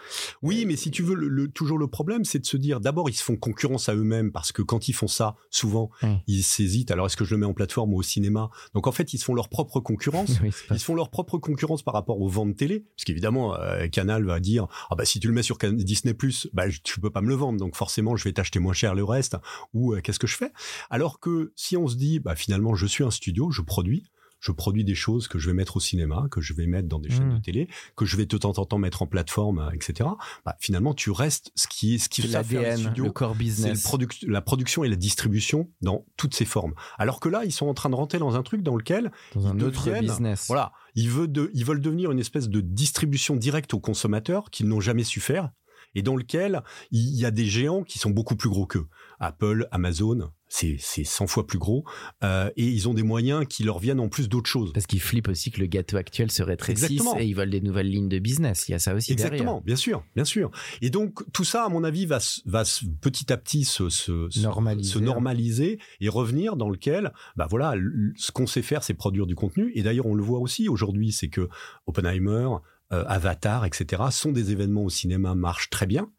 Oui, mais si tu veux, le, le- toujours le problème, c'est de se dire, d'abord, ils se font concurrence à eux-mêmes parce que quand ils font ça, souvent, Oui. ils Alors, est-ce que je le mets en plateforme ou au cinéma? Donc, en fait, ils se font leur propre concurrence. Oui, Ils se font leur propre concurrence par rapport aux ventes télé, parce qu'évidemment euh, Canal va dire ah bah si tu le mets sur Disney bah je- tu peux pas me le vendre, donc forcément je vais t'acheter moins cher le reste. Ou euh, qu'est-ce que je fais? Alors que si on se dit bah finalement je suis un studio, je produis, je produis des choses que je vais mettre au cinéma, que je vais mettre dans des chaînes Mm. de télé, que je vais de temps en temps mettre en plateforme, euh, etc. Bah, finalement tu restes ce qui est ce qui l'ADN, studios, le core le business. produc- la production et la distribution dans toutes ses formes. Alors que là, ils sont en train de rentrer dans un truc dans lequel dans un ils autre deviennent- business. voilà, ils veulent, de- ils veulent devenir une espèce de distribution directe aux consommateurs qu'ils n'ont jamais su faire et dans lequel il y a des géants qui sont beaucoup plus gros qu'eux. Apple, Amazon, c'est c'est 100 fois plus gros euh, et ils ont des moyens qui leur viennent en plus d'autres choses. Parce qu'ils flippent aussi que le gâteau actuel se rétrécisse Exactement. et ils veulent des nouvelles lignes de business. Il y a ça aussi Exactement, bien sûr, bien sûr. Et donc tout ça, à mon avis, va, va petit à petit se, se, se- Normaliser. se normaliser et revenir dans lequel, bah voilà, ce qu'on sait faire, c'est produire du contenu. Et d'ailleurs, on le voit aussi aujourd'hui, c'est que Oppenheimer, Avatar, etc., sont des événements au cinéma marchent très bien.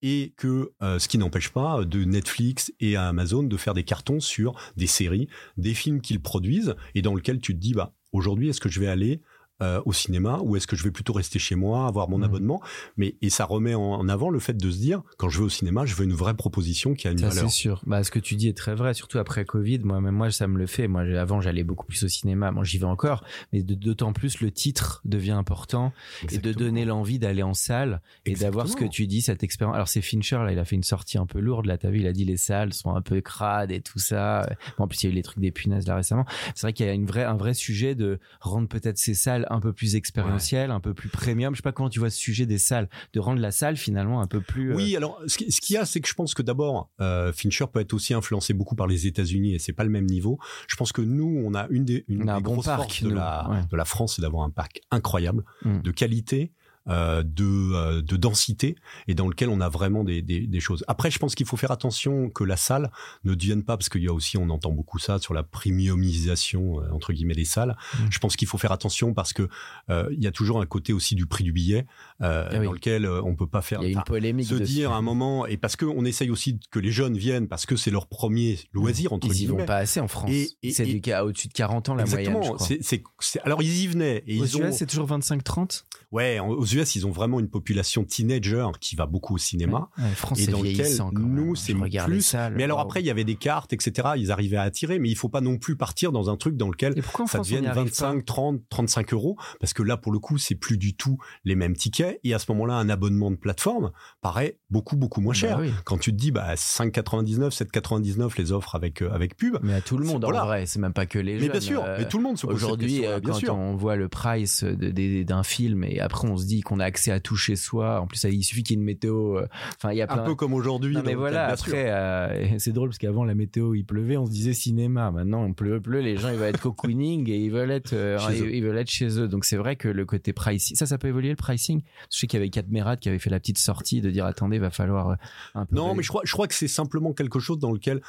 Et que euh, ce qui n'empêche pas de Netflix et à Amazon de faire des cartons sur des séries, des films qu'ils produisent et dans lequel tu te dis bah aujourd'hui est-ce que je vais aller euh, au cinéma ou est-ce que je vais plutôt rester chez moi, avoir mon Mhm. abonnement? Mais et ça remet en, en avant le fait de se dire quand je vais au cinéma, je veux une vraie proposition qui a une Ça, valeur. c'est sûr. Bah, ce que tu dis est très vrai, surtout après Covid. Moi, même moi, ça me le fait. Moi, avant, j'allais beaucoup plus au cinéma. Moi, j'y vais encore. Mais d'autant plus, le titre devient important et de donner l'envie d'aller en salle et d'avoir ce que tu dis, cette expérience. Alors, c'est Fincher, là, il a fait une sortie un peu lourde. Là, t'as vu, il a dit les salles sont un peu crades et tout ça. Bon, en plus, il y a eu les trucs des punaises là récemment. C'est vrai qu'il y a une vraie, un vrai sujet de rendre peut-être ces salles un peu plus expérientielles, un peu plus premium. Je sais pas comment tu vois ce sujet des salles, de rendre la salle finalement un peu plus. euh, Oui, alors ce qui- ce qu'il y a, c'est que je pense que d'abord, euh, Fincher peut être aussi influencé beaucoup par les États-Unis et c'est pas le même niveau. Je pense que nous, on a une des, une un des bon grosses parc, forces de nous, la, ouais. de la France, c'est d'avoir un parc incroyable, Mm. de qualité. Euh, de, euh, de densité et dans lequel on a vraiment des, des, des choses. Après, je pense qu'il faut faire attention que la salle ne devienne pas, parce qu'il y a aussi, on entend beaucoup ça sur la premiumisation euh, entre guillemets des salles. Mm. Je pense qu'il faut faire attention parce que euh, il y a toujours un côté aussi du prix du billet euh, Ah oui. dans lequel euh, on peut pas faire. Il y a une polémique. se dessus. dire à un moment et parce qu'on essaye aussi que les jeunes viennent parce que c'est leur premier loisir entre Ils y guillemets. vont pas assez en France. Et- et- c'est du cas au-dessus de 40 ans la Exactement. moyenne. c'est- alors ils y venaient et Aux ils ont US, c'est toujours 25-30 ouais aux US ils ont vraiment une population teenager qui va beaucoup au cinéma. Ouais, France, et c'est dans lequel nous, même. c'est plus. salles, mais alors waouh. après, il y avait des cartes, etc. Ils arrivaient à attirer, mais il faut pas non plus partir dans un truc dans lequel ça France, on devienne arrive 25, 30, 35 euros, parce que là, pour le coup, c'est plus du tout les mêmes tickets. Et à ce moment-là, un abonnement de plateforme paraît beaucoup, beaucoup moins Bah cher. oui. Quand tu te dis, bah, 5,99, 7,99 les offres avec, euh, avec pub. Mais à tout le monde, Voilà. en vrai, c'est même pas que les Mais jeunes. bien sûr, euh, mais tout le monde se pose Aujourd'hui, euh, quand sûr. on voit le price d'un film et après on se dit qu'on a accès à tout chez soi, en plus il suffit qu'il y ait une météo. Enfin, il y a plein. Un peu comme aujourd'hui. Mais voilà, après, euh, c'est drôle parce qu'avant la météo il pleuvait, on se disait cinéma. Maintenant, on pleut, pleut, les gens ils veulent être cocooning et ils veulent être, euh, ils, ils veulent être chez eux. Donc c'est vrai que le côté pricing, ça, ça peut évoluer le pricing? Je sais qu'il y avait Cadmerat qui avait fait la petite sortie de dire attendez, va falloir euh, un peu. Non, mais je crois, je crois que c'est simplement quelque chose dans lequel,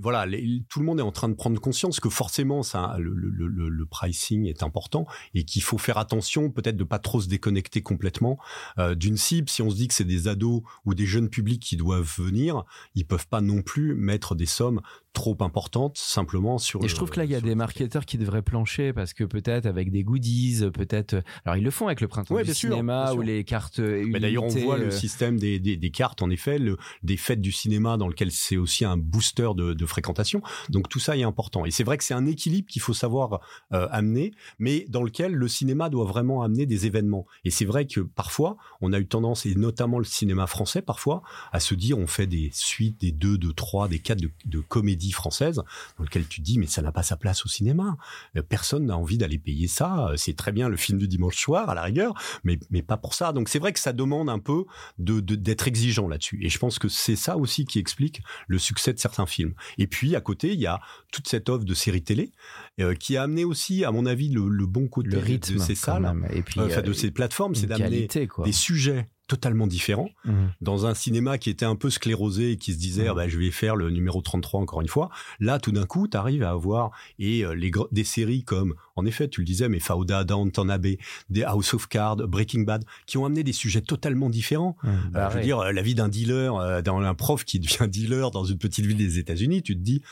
voilà, les- tout le monde est en train de prendre conscience que forcément, ça, le, le- le- le pricing est important et qu'il faut faire attention, peut-être de pas trop se déconnecter complètement euh, d'une cible. Si on se dit que c'est des ados ou des jeunes publics qui doivent venir, ils peuvent pas non plus mettre des sommes trop importantes simplement sur. Et je trouve que là, il y a des marketeurs qui devraient plancher parce que peut-être avec des goodies, peut-être. Alors, ils le font avec le printemps Ouais, du sûr, cinéma ou les cartes. euh, Mais d'ailleurs, on voit euh, le système des, des, des cartes, en effet, le, des fêtes du cinéma dans lequel c'est aussi un booster de, de fréquentation. Donc tout ça est important. Et c'est vrai que c'est un équilibre qu'il faut savoir euh, amener, mais dans lequel le cinéma doit vraiment amener des événements. Et c'est vrai que parfois, on a eu tendance, et notamment le cinéma français parfois, à se dire on fait des suites, des deux, de trois, des quatre de, de comédies françaises, dans lequel tu te dis mais ça n'a pas sa place au cinéma. Euh, Personne n'a envie d'aller payer ça. Euh, C'est très bien le film du dimanche soir à la rigueur, mais, mais pas pour ça. Donc c'est vrai que ça demande un peu de d'être exigeant là-dessus. Et je pense que c'est ça aussi qui explique le succès de certains films. Et puis à côté, il y a toute cette offre de séries télé euh, qui a amené aussi, à mon avis, le, le bon côté le rythme de ces salles, même. Et puis, euh, enfin, de ces plateformes, c'est d'amener des sujets totalement différents Mhm. dans un cinéma qui était un peu sclérosé et qui se disait ah bah, je vais faire le numéro 33 encore une fois. Là tout d'un coup tu arrives à avoir et euh, les des séries comme en effet tu le disais mais Fauda Downton Abbey des House of Cards Breaking Bad qui ont amené des sujets totalement différents. Mhm. euh, je veux dire, euh, la vie d'un dealer, euh, dans un prof qui devient dealer dans une petite ville des États-Unis, tu te dis,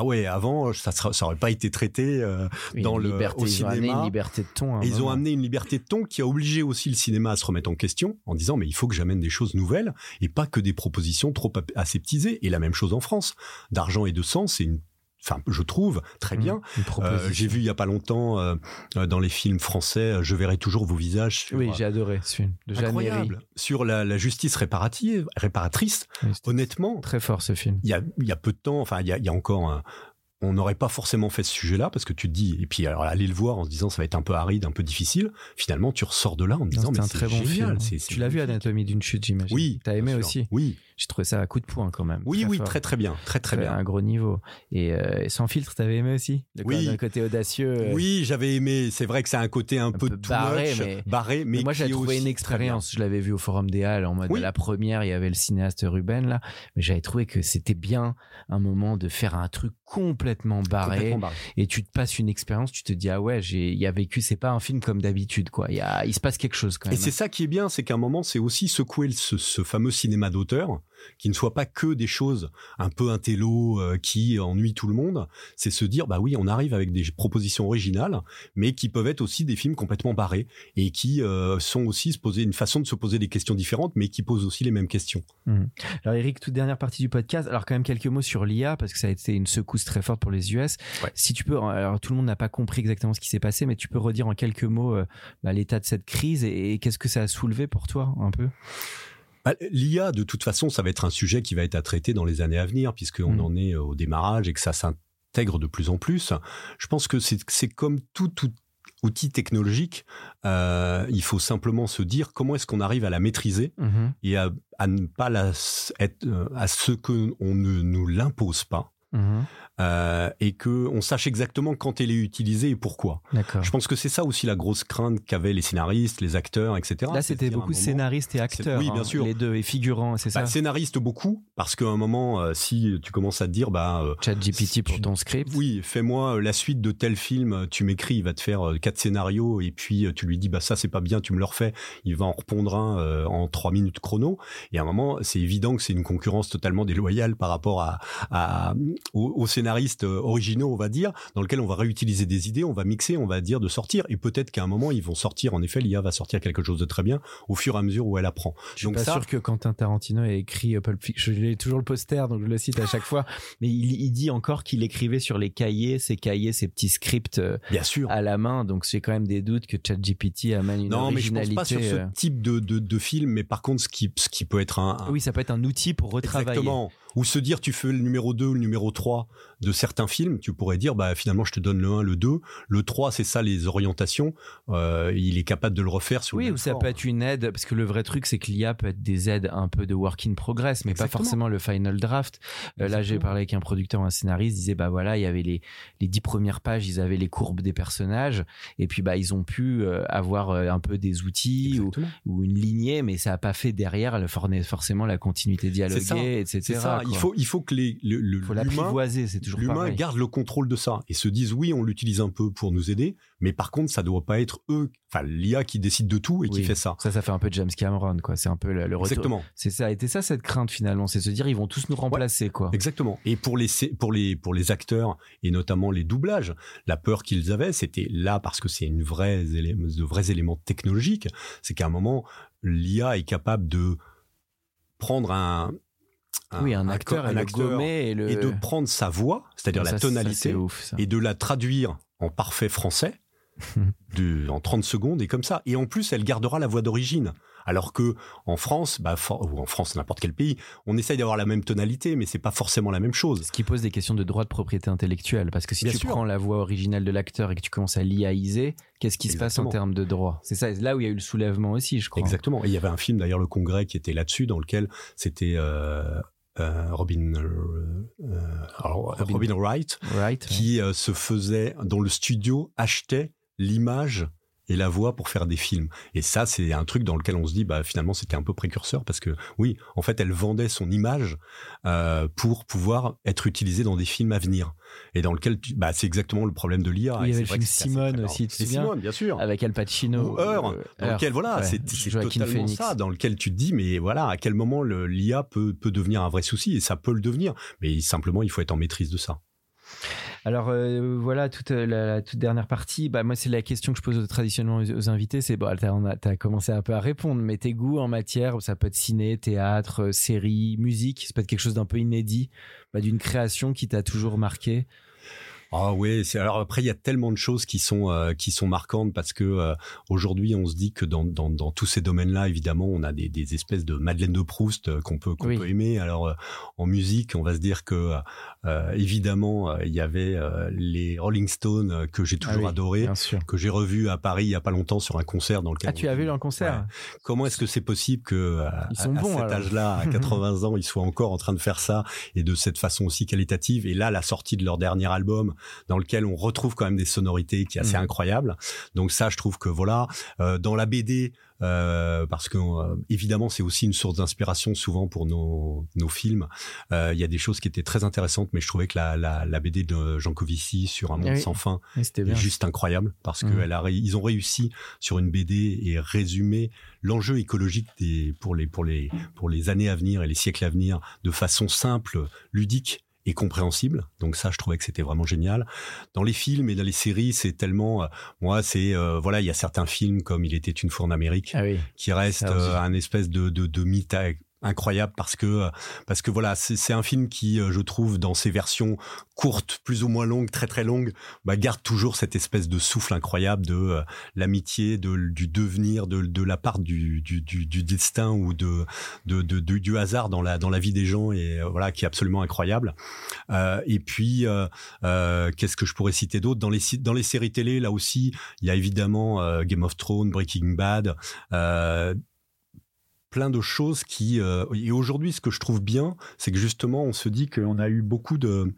ah ouais, avant, ça, sera- ça aurait pas été traité. euh, dans le- liberté, au ils ont amené cinéma. une liberté de ton. et ils ont amené une liberté de ton qui a obligé aussi le cinéma à se remettre en question en disant, mais il faut que j'amène des choses nouvelles et pas que des propositions trop aseptisées. Et la même chose en France. D'argent et de sang, c'est une, enfin, je trouve très bien. Mhm. Une Euh. J'ai vu il y a pas longtemps euh, euh, dans les films français, je verrai toujours vos visages. sur, Oui, j'ai adoré ce film de Jeanne incroyable sur la, la justice réparative, réparatrice. Oui, Honnêtement, Très fort ce film. il y a, il y a peu de temps, enfin, il y a, il y a encore un- on n'aurait pas forcément fait ce sujet-là parce que tu te dis, et puis alors aller le voir en se disant ça va être un peu aride, un peu difficile. Finalement, tu ressors de là en te disant, mais un c'est très bon génial. film. Tu l'as vu. Anatomie d'une chute, j'imagine. Oui. T'as aimé aussi. Oui, J'ai trouvé ça à coup de poing quand même. oui, Très oui, fort. très très bien, très très bien. Un gros niveau. Et euh, sans filtre, t'avais aimé aussi Le Oui. le côté audacieux. euh, Oui, j'avais aimé. C'est vrai que c'est un côté un, peu, peu too barré, much, mais- barré, mais, Mais moi, j'ai trouvé une expérience. Je l'avais vu au Forum des Halles en mode Oui. la première. Il y avait le cinéaste Ruben là, mais j'avais trouvé que c'était bien un moment de faire un truc complètement barré. Complètement barré. Et tu te passes une expérience. Tu te dis ah ouais, j'ai, il y a vécu. C'est pas un film comme d'habitude quoi. Il y a, il se passe quelque chose quand Et même. c'est ça qui est bien, c'est qu'à un moment, c'est aussi secouer ce, ce fameux cinéma d'auteur, qui ne soit pas que des choses un peu intello euh, qui ennuient tout le monde. C'est se dire, bah oui, on arrive avec des propositions originales, mais qui peuvent être aussi des films complètement barrés et qui euh, sont aussi se poser une façon de se poser des questions différentes, mais qui posent aussi les mêmes questions. Alors Eric, toute dernière partie du podcast. Alors quand même quelques mots sur l'IA parce que ça a été une secousse très forte pour les US. Ouais. Si tu peux, alors tout le monde n'a pas compris exactement ce qui s'est passé, mais tu peux redire en quelques mots euh, bah, l'état de cette crise et, et qu'est-ce que ça a soulevé pour toi un peu? Bah, L'IA, de toute façon, ça va être un sujet qui va être à traiter dans les années à venir, puisqu'on Mm. en est au démarrage et que ça s'intègre de plus en plus. Je pense que c'est comme tout, tout outil technologique, euh, il faut simplement se dire comment est-ce qu'on arrive à la maîtriser et à, à ne pas la, être, euh, à ce que on ne nous l'impose pas. Mhm. euh, et que on sache exactement quand elle est utilisée et pourquoi. Je pense que c'est ça aussi la grosse crainte qu'avaient les scénaristes, les acteurs, etc. Là, c'était beaucoup moment- scénaristes et acteurs. oui, bien hein, sûr. Les deux, et figurants, c'est ça Bah, scénariste beaucoup, parce qu'à un moment, euh, si tu commences à te dire, bah, euh, Chat GPT pour tu- ton script. oui, fais-moi euh, la suite de tel film, tu m'écris, il va te faire quatre scénarios, et puis tu lui dis, bah ça c'est pas bien, tu me le refais, il va en répondre un en trois minutes chrono, et à un moment, c'est évident que c'est une concurrence totalement déloyale par rapport à, à, aux, scénaristes originaux, on va dire, dans lequel on va réutiliser des idées, on va mixer, on va dire de sortir. Et peut-être qu'à un moment, ils vont sortir. En effet, l'IA va sortir quelque chose de très bien au fur et à mesure où elle apprend. Je suis pas sûr que Quentin Tarantino ait écrit Pulp Fiction. Je l'ai toujours le poster, donc je le cite à chaque fois. Mais il, il dit encore qu'il écrivait sur les cahiers, ses cahiers, ses petits scripts bien sûr. à la main. Donc j'ai quand même des doutes que ChatGPT amène une non, originalité. Non, mais je pense pas sur ce type de, de, de film. Mais par contre, ce qui, ce qui peut être un, un... Oui, ça peut être un outil pour retravailler. Exactement ou se dire tu fais le numéro 2 ou le numéro 3 de certains films, tu pourrais dire bah finalement je te donne le 1, le 2, le 3 c'est ça les orientations, euh, il est capable de le refaire sur Oui, ou ça peut être une aide parce que le vrai truc c'est que l'IA peut être des aides un peu de work in progress mais pas forcément le final draft. Euh, là, j'ai parlé avec un producteur ou un scénariste, il disait bah voilà, il y avait les les 10 premières pages, ils avaient les courbes des personnages. Et puis bah ils ont pu euh, avoir un peu des outils ou, ou, une lignée mais ça a pas fait derrière forcément la continuité dialoguée etc il faut, il faut que les, le, le faut l'apprivoiser, c'est toujours L'humain garde le contrôle de ça et se dise oui, on l'utilise un peu pour nous aider, mais par contre, ça doit pas être eux, enfin l'IA qui décide de tout et qui fait ça. Ça, ça fait un peu James Cameron, quoi. C'est un peu le, retour. Exactement. C'est ça. Était ça cette crainte finalement, c'est se dire ils vont tous nous remplacer, quoi. Exactement. Et pour les pour les pour les acteurs et notamment les doublages, la peur qu'ils avaient, c'était là parce que c'est une vraie de vrais éléments technologiques, c'est qu'à un moment l'IA est capable de prendre un, oui, un, acteur, un acteur et, et, de prendre sa voix, c'est-à-dire la tonalité, et de la traduire en parfait français de, en 30 secondes et comme ça. Et en plus, elle gardera la voix d'origine. Alors que en France, bah, ou en France, n'importe quel pays, on essaye d'avoir la même tonalité, mais c'est pas forcément la même chose. Ce qui pose des questions de droit de propriété intellectuelle, parce que si tu prends la voix originale de l'acteur et que tu commences à l'IAiser, qu'est-ce qui se passe en termes de droit? C'est ça, là où il y a eu le soulèvement aussi, je crois. Exactement. Et il y avait un film d'ailleurs, Le Congrès, qui était là-dessus, dans lequel c'était euh, Robin, euh, Robin, Wright, qui se faisait, dont le studio achetait l'image et la voix pour faire des films. Et ça, c'est un truc dans lequel on se dit, bah finalement, c'était un peu précurseur parce que oui, en fait, elle vendait son image euh, pour pouvoir être utilisée dans des films à venir. Et dans lequel, bah, c'est exactement le problème de l'IA. il y avait le film Simone aussi, tu Simone, bien sûr, avec Al Pacino. Ou Heure, dans lequel voilà, c'est totalement ça, dans lequel tu te dis, mais voilà, à quel moment l'IA peut peut devenir un vrai souci et ça peut le devenir, mais simplement, il faut être en maîtrise de ça. Alors euh, voilà, toute la, toute dernière partie. Bah moi, c'est la question que je pose traditionnellement aux, invités. C'est bon, t'as as commencé un peu à répondre, mais tes goûts en matière, ça peut être ciné, théâtre, euh, série, musique. Ça peut être quelque chose d'un peu inédit, bah, d'une création qui t'a toujours marqué? Ah oui, c'est alors après il y a tellement de choses qui sont euh, qui sont marquantes parce que euh, aujourd'hui on se dit que dans, dans, dans tous ces domaines-là évidemment on a des, des espèces de Madeleine de Proust euh, qu'on peut qu'on peut aimer. Alors en musique on va se dire que évidemment il y avait les Rolling Stones que j'ai toujours ah adoré, que j'ai revu à Paris il y a pas longtemps sur un concert dans lequel ah tu as vu le concert? Comment est-ce que c'est possible que ils sont à, bons, cet âge-là, à 80 ans, ils soient encore en train de faire ça et de cette façon aussi qualitative? Et là la sortie de leur dernier album dans lequel on retrouve quand même des sonorités qui est assez mmh. incroyable. Donc ça, je trouve que voilà, euh, dans la BD, euh, parce que euh, évidemment c'est aussi une source d'inspiration souvent pour nos, nos films. Euh, il y a des choses qui étaient très intéressantes, mais je trouvais que la, la, la BD de Jean Covici sur Un monde sans fin est juste incroyable parce que mmh. elle a, ils ont réussi sur une BD et résumer l'enjeu écologique des, pour les pour les pour les années à venir et les siècles à venir de façon simple, ludique et compréhensible. Donc ça, je trouvais que c'était vraiment génial. Dans les films et dans les séries, c'est tellement, euh, moi, c'est euh, voilà, il y a certains films comme Il était une fois en Amérique, ah qui reste euh, un espèce de de, de mythe incroyable parce que parce que voilà c'est un film qui je trouve dans ses versions courtes plus ou moins longues très très longues bah, garde toujours cette espèce de souffle incroyable de l'amitié de du devenir de, de la part du, du, du, destin ou de, de, de, du hasard dans la dans la vie des gens et voilà qui est absolument incroyable. Euh, et puis euh, euh, qu'est-ce que je pourrais citer d'autre? Dans les dans les séries télé là aussi il y a évidemment Game of Thrones Breaking Bad plein de choses qui euh, et aujourd'hui ce que je trouve bien c'est que justement on se dit qu'on a eu beaucoup de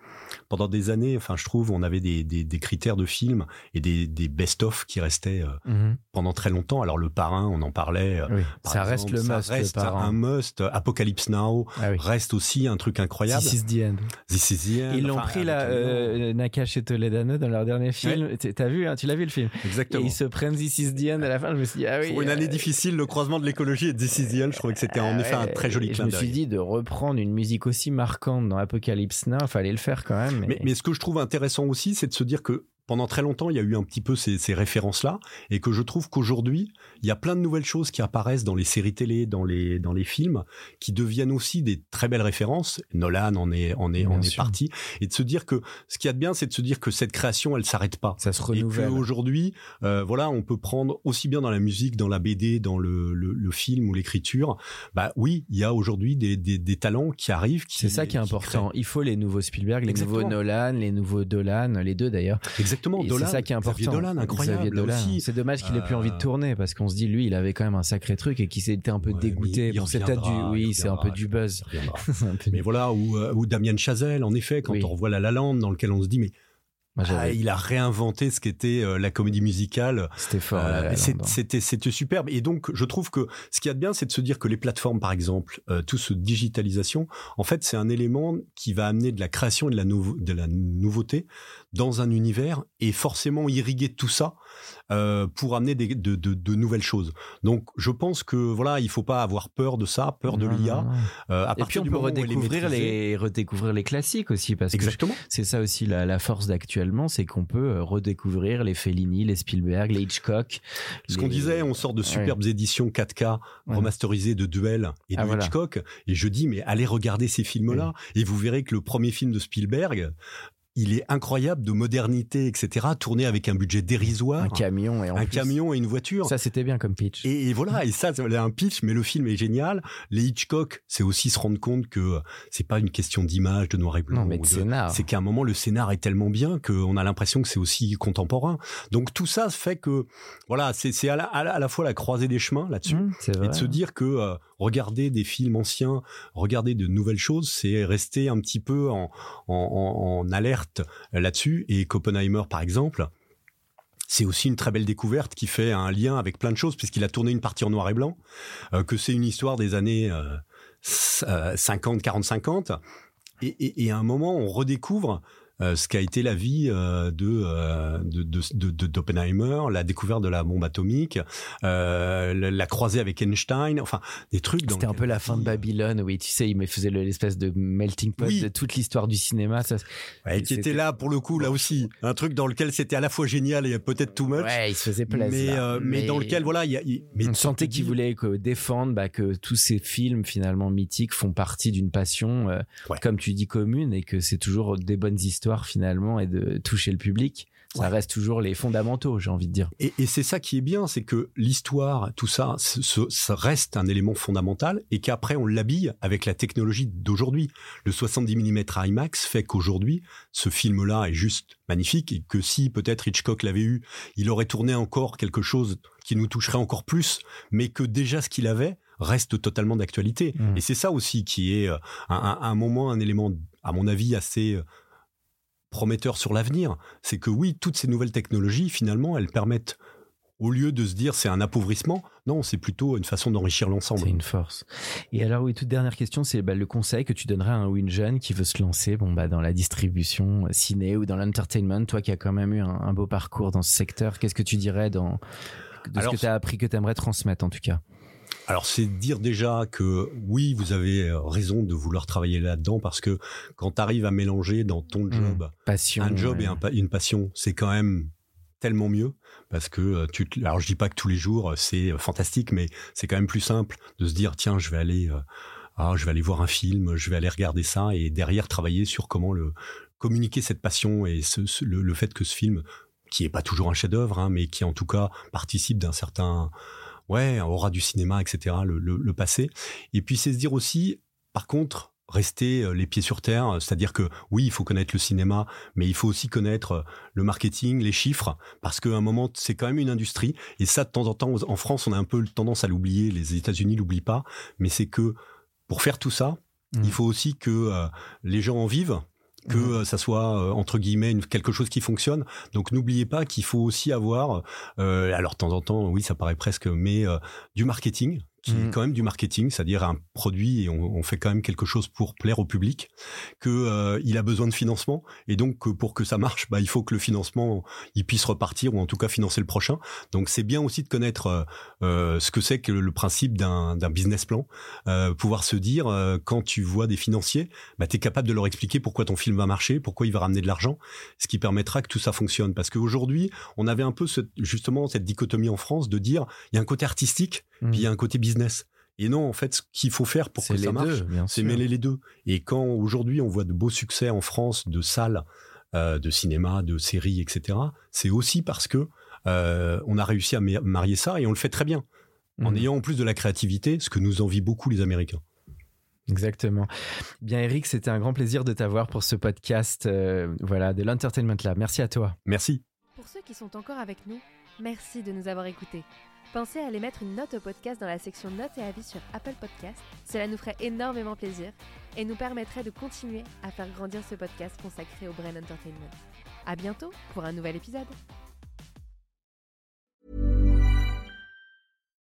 pendant des années enfin je trouve on avait des, des, des critères de films et des, des best-of qui restaient euh, mhm. pendant très longtemps. Alors le parrain on en parlait euh, ça reste le ça must reste le un must. Apocalypse Now ah reste aussi un truc incroyable. This is the end. This is the end. Ils l'ont pris là euh, Nakash et Toledano dans leur dernier film. T'as vu hein, tu l'as vu le film. Exactement. Et ils se prennent This is the end à la fin. Je me suis dit ah oui pour une année difficile le croisement de l'écologie et This is the Je trouvais que c'était en effet un très joli clin d'œil. Je me suis dit de reprendre une musique aussi marquante dans Apocalypse Now, fallait le faire quand même. Mais... mais ce que je trouve intéressant aussi, c'est de se dire que pendant très longtemps, il y a eu un petit peu ces, ces références-là, et que je trouve qu'aujourd'hui, il y a plein de nouvelles choses qui apparaissent dans les séries télé, dans les dans les films, qui deviennent aussi des très belles références. Nolan en est en est en est parti, et de se dire que ce qu'il y a de bien, c'est de se dire que cette création, elle s'arrête pas. Ça se renouvelle. Et qu'aujourd'hui, euh, voilà, on peut prendre aussi bien dans la musique, dans la BD, dans le le, le film ou l'écriture. Bah oui, il y a aujourd'hui des, des, des talents qui arrivent. C'est ça qui est important. Il faut les nouveaux Spielberg, les nouveaux Nolan, les nouveaux Dolan, les deux d'ailleurs. Exactement. C'est ça qui est important. Dolan, incroyable. C'est dommage qu'il ait plus envie de euh, tourner parce qu'on se dit lui, il avait quand même un sacré truc et qu'il s'était un peu dégoûté. Bon, c'est peut-être du, oui, c'est un peu du buzz. mais voilà, ou, euh, ou Damien Chazelle, en effet, quand on revoit La La Land, dans lequel on se dit mais ah, il a réinventé ce qu'était euh, la comédie musicale. C'était fort. c'était c'était superbe. Et donc je trouve que ce qu'il y a de bien, c'est de se dire que les plateformes, par exemple, tout ce digitalisation, en fait, c'est un élément qui va amener de la création et de la, de la nouveauté dans un univers et forcément irriguer tout ça euh, pour amener des, de, de, de, nouvelles choses. Donc je pense que voilà, il faut pas avoir peur de ça, peur de l'IA. Euh, à et puis on peut redécouvrir les redécouvrir les classiques aussi parce Exactement. que c'est ça aussi la, la force d'actuellement, c'est qu'on peut euh, redécouvrir les Fellini, les Spielberg, les Hitchcock. Ce qu'on disait, on sort de superbes éditions 4K remasterisées de Duel et de ah, Hitchcock, et je dis mais allez regarder ces films-là et vous verrez que le premier film de Spielberg, il est incroyable de modernité, etc. Tourné avec un budget dérisoire. Un camion et un camion et une voiture. Ça, c'était bien comme pitch. Et, voilà, et ça, c'est un pitch, mais le film est génial. Les Hitchcock, c'est aussi se rendre compte que c'est pas une question d'image, de noir et blanc. Non, mais de scénar. C'est qu'à un moment, le scénar est tellement bien qu'on a l'impression que c'est aussi contemporain. Donc tout ça fait que, voilà, c'est à la, à, la, fois la croisée des chemins là-dessus. Mmh, et de se dire que euh, regarder des films anciens, regarder de nouvelles choses, c'est rester un petit peu en, en, en alerte là-dessus. Et Oppenheimer, par exemple, c'est aussi une très belle découverte qui fait un lien avec plein de choses puisqu'il a tourné une partie en noir et blanc, euh, que c'est une histoire des années 50, 40, 50. Et, à un moment, on redécouvre euh, ce qu'a été la vie euh, euh, de, d'Oppenheimer, la découverte de la bombe atomique, la, la, croisée avec Einstein, enfin des trucs. C'était un peu la fin de Babylone, oui, tu sais, il me faisait l'espèce de melting pot de toute l'histoire du cinéma. Ça, ouais, qui était là pour le coup, là aussi, un truc dans lequel c'était à la fois génial et peut-être too much. Ouais, il se faisait plaisir. Mais, mais, dans lequel, voilà, il y a, mais on sentait qu'il voulait que, défendre bah, que tous ces films finalement mythiques font partie d'une passion, comme tu dis, commune, et que c'est toujours des bonnes histoires finalement et de toucher le public. Ça reste toujours les fondamentaux, j'ai envie de dire. Et, c'est ça qui est bien, c'est que l'histoire, tout ça, ça reste un élément fondamental et qu'après on l'habille avec la technologie d'aujourd'hui. Le 70 mm IMAX fait qu'aujourd'hui, ce film-là est juste magnifique et que si peut-être Hitchcock l'avait eu, il aurait tourné encore quelque chose qui nous toucherait encore plus, mais que déjà ce qu'il avait reste totalement d'actualité. Mmh. Et c'est ça aussi qui est euh, un, un moment, un élément, à mon avis, assez euh, prometteur sur l'avenir, c'est que oui, toutes ces nouvelles technologies, finalement, elles permettent au lieu de se dire c'est un appauvrissement, non, c'est plutôt une façon d'enrichir l'ensemble. C'est une force. Et alors oui, toute dernière question, c'est bah, le conseil que tu donnerais à un ou jeune qui veut se lancer, bon bah dans la distribution euh, ciné ou dans l'entertainment, toi qui as quand même eu un, beau parcours dans ce secteur, qu'est-ce que tu dirais dans de ce que tu as appris que tu aimerais transmettre en tout cas? Alors c'est dire déjà que oui, vous avez euh, raison de vouloir travailler là-dedans parce que quand tu arrives à mélanger dans ton mmh. job un job et une passion, c'est quand même tellement mieux parce que euh, tu alors je dis pas que tous les jours euh, c'est fantastique mais c'est quand même plus simple de se dire tiens, je vais aller ah, je vais aller voir un film, je vais aller regarder ça et derrière travailler sur comment le communiquer cette passion et le, fait que ce film qui est pas toujours un chef-d'œuvre hein, mais qui en tout cas participe d'un certain ouais, aura du cinéma, etc., le, le, passé. Et puis c'est se dire aussi, par contre, rester euh, les pieds sur terre, c'est-à-dire que oui, il faut connaître le cinéma, mais il faut aussi connaître euh, le marketing, les chiffres, parce qu'à un moment, c'est quand même une industrie. Et ça, de temps en temps, en France, on a un peu tendance à l'oublier, les États-Unis l'oublient pas, mais c'est que pour faire tout ça, mmh. il faut aussi que euh, les gens en vivent, que mhm. euh, ça soit euh, entre guillemets quelque chose qui fonctionne. Donc n'oubliez pas qu'il faut aussi avoir, euh, alors de temps en temps, oui, ça paraît presque, mais du marketing qui est Mhm. quand même du marketing, c'est-à-dire un produit et on, on fait quand même quelque chose pour plaire au public, que euh, il a besoin de financement et donc que pour que ça marche, bah, il faut que le financement il puisse repartir ou en tout cas financer le prochain. Donc c'est bien aussi de connaître euh, euh, ce que c'est que le principe d'un business plan, euh, pouvoir se dire quand tu vois des financiers, bah, tu es capable de leur expliquer pourquoi ton film va marcher, pourquoi il va ramener de l'argent, ce qui permettra que tout ça fonctionne. Parce qu'aujourd'hui, on avait un peu ce- justement cette dichotomie en France de dire il y a un côté artistique Mm. puis il y a un côté business. Et non, en fait, ce qu'il faut faire pour que ça marche, c'est mêler les deux. Et quand aujourd'hui on voit de beaux succès en France de salles, euh, de cinéma, de séries, etc., c'est aussi parce que euh, on a réussi à ma- marier ça et on le fait très bien. En Mhm. ayant en plus de la créativité, ce que nous envient beaucoup les Américains. Exactement. Bien, Eric, c'était un grand plaisir de t'avoir pour ce podcast euh, voilà, de l'Entertainment Lab. Merci à toi. Merci. Pour ceux qui sont encore avec nous, merci de nous avoir écoutés. Pensez à aller mettre une note au podcast dans la section notes et avis sur Apple Podcast. Cela nous ferait énormément plaisir et nous permettrait de continuer à faire grandir ce podcast consacré au Brain Entertainment. À bientôt pour un nouvel épisode.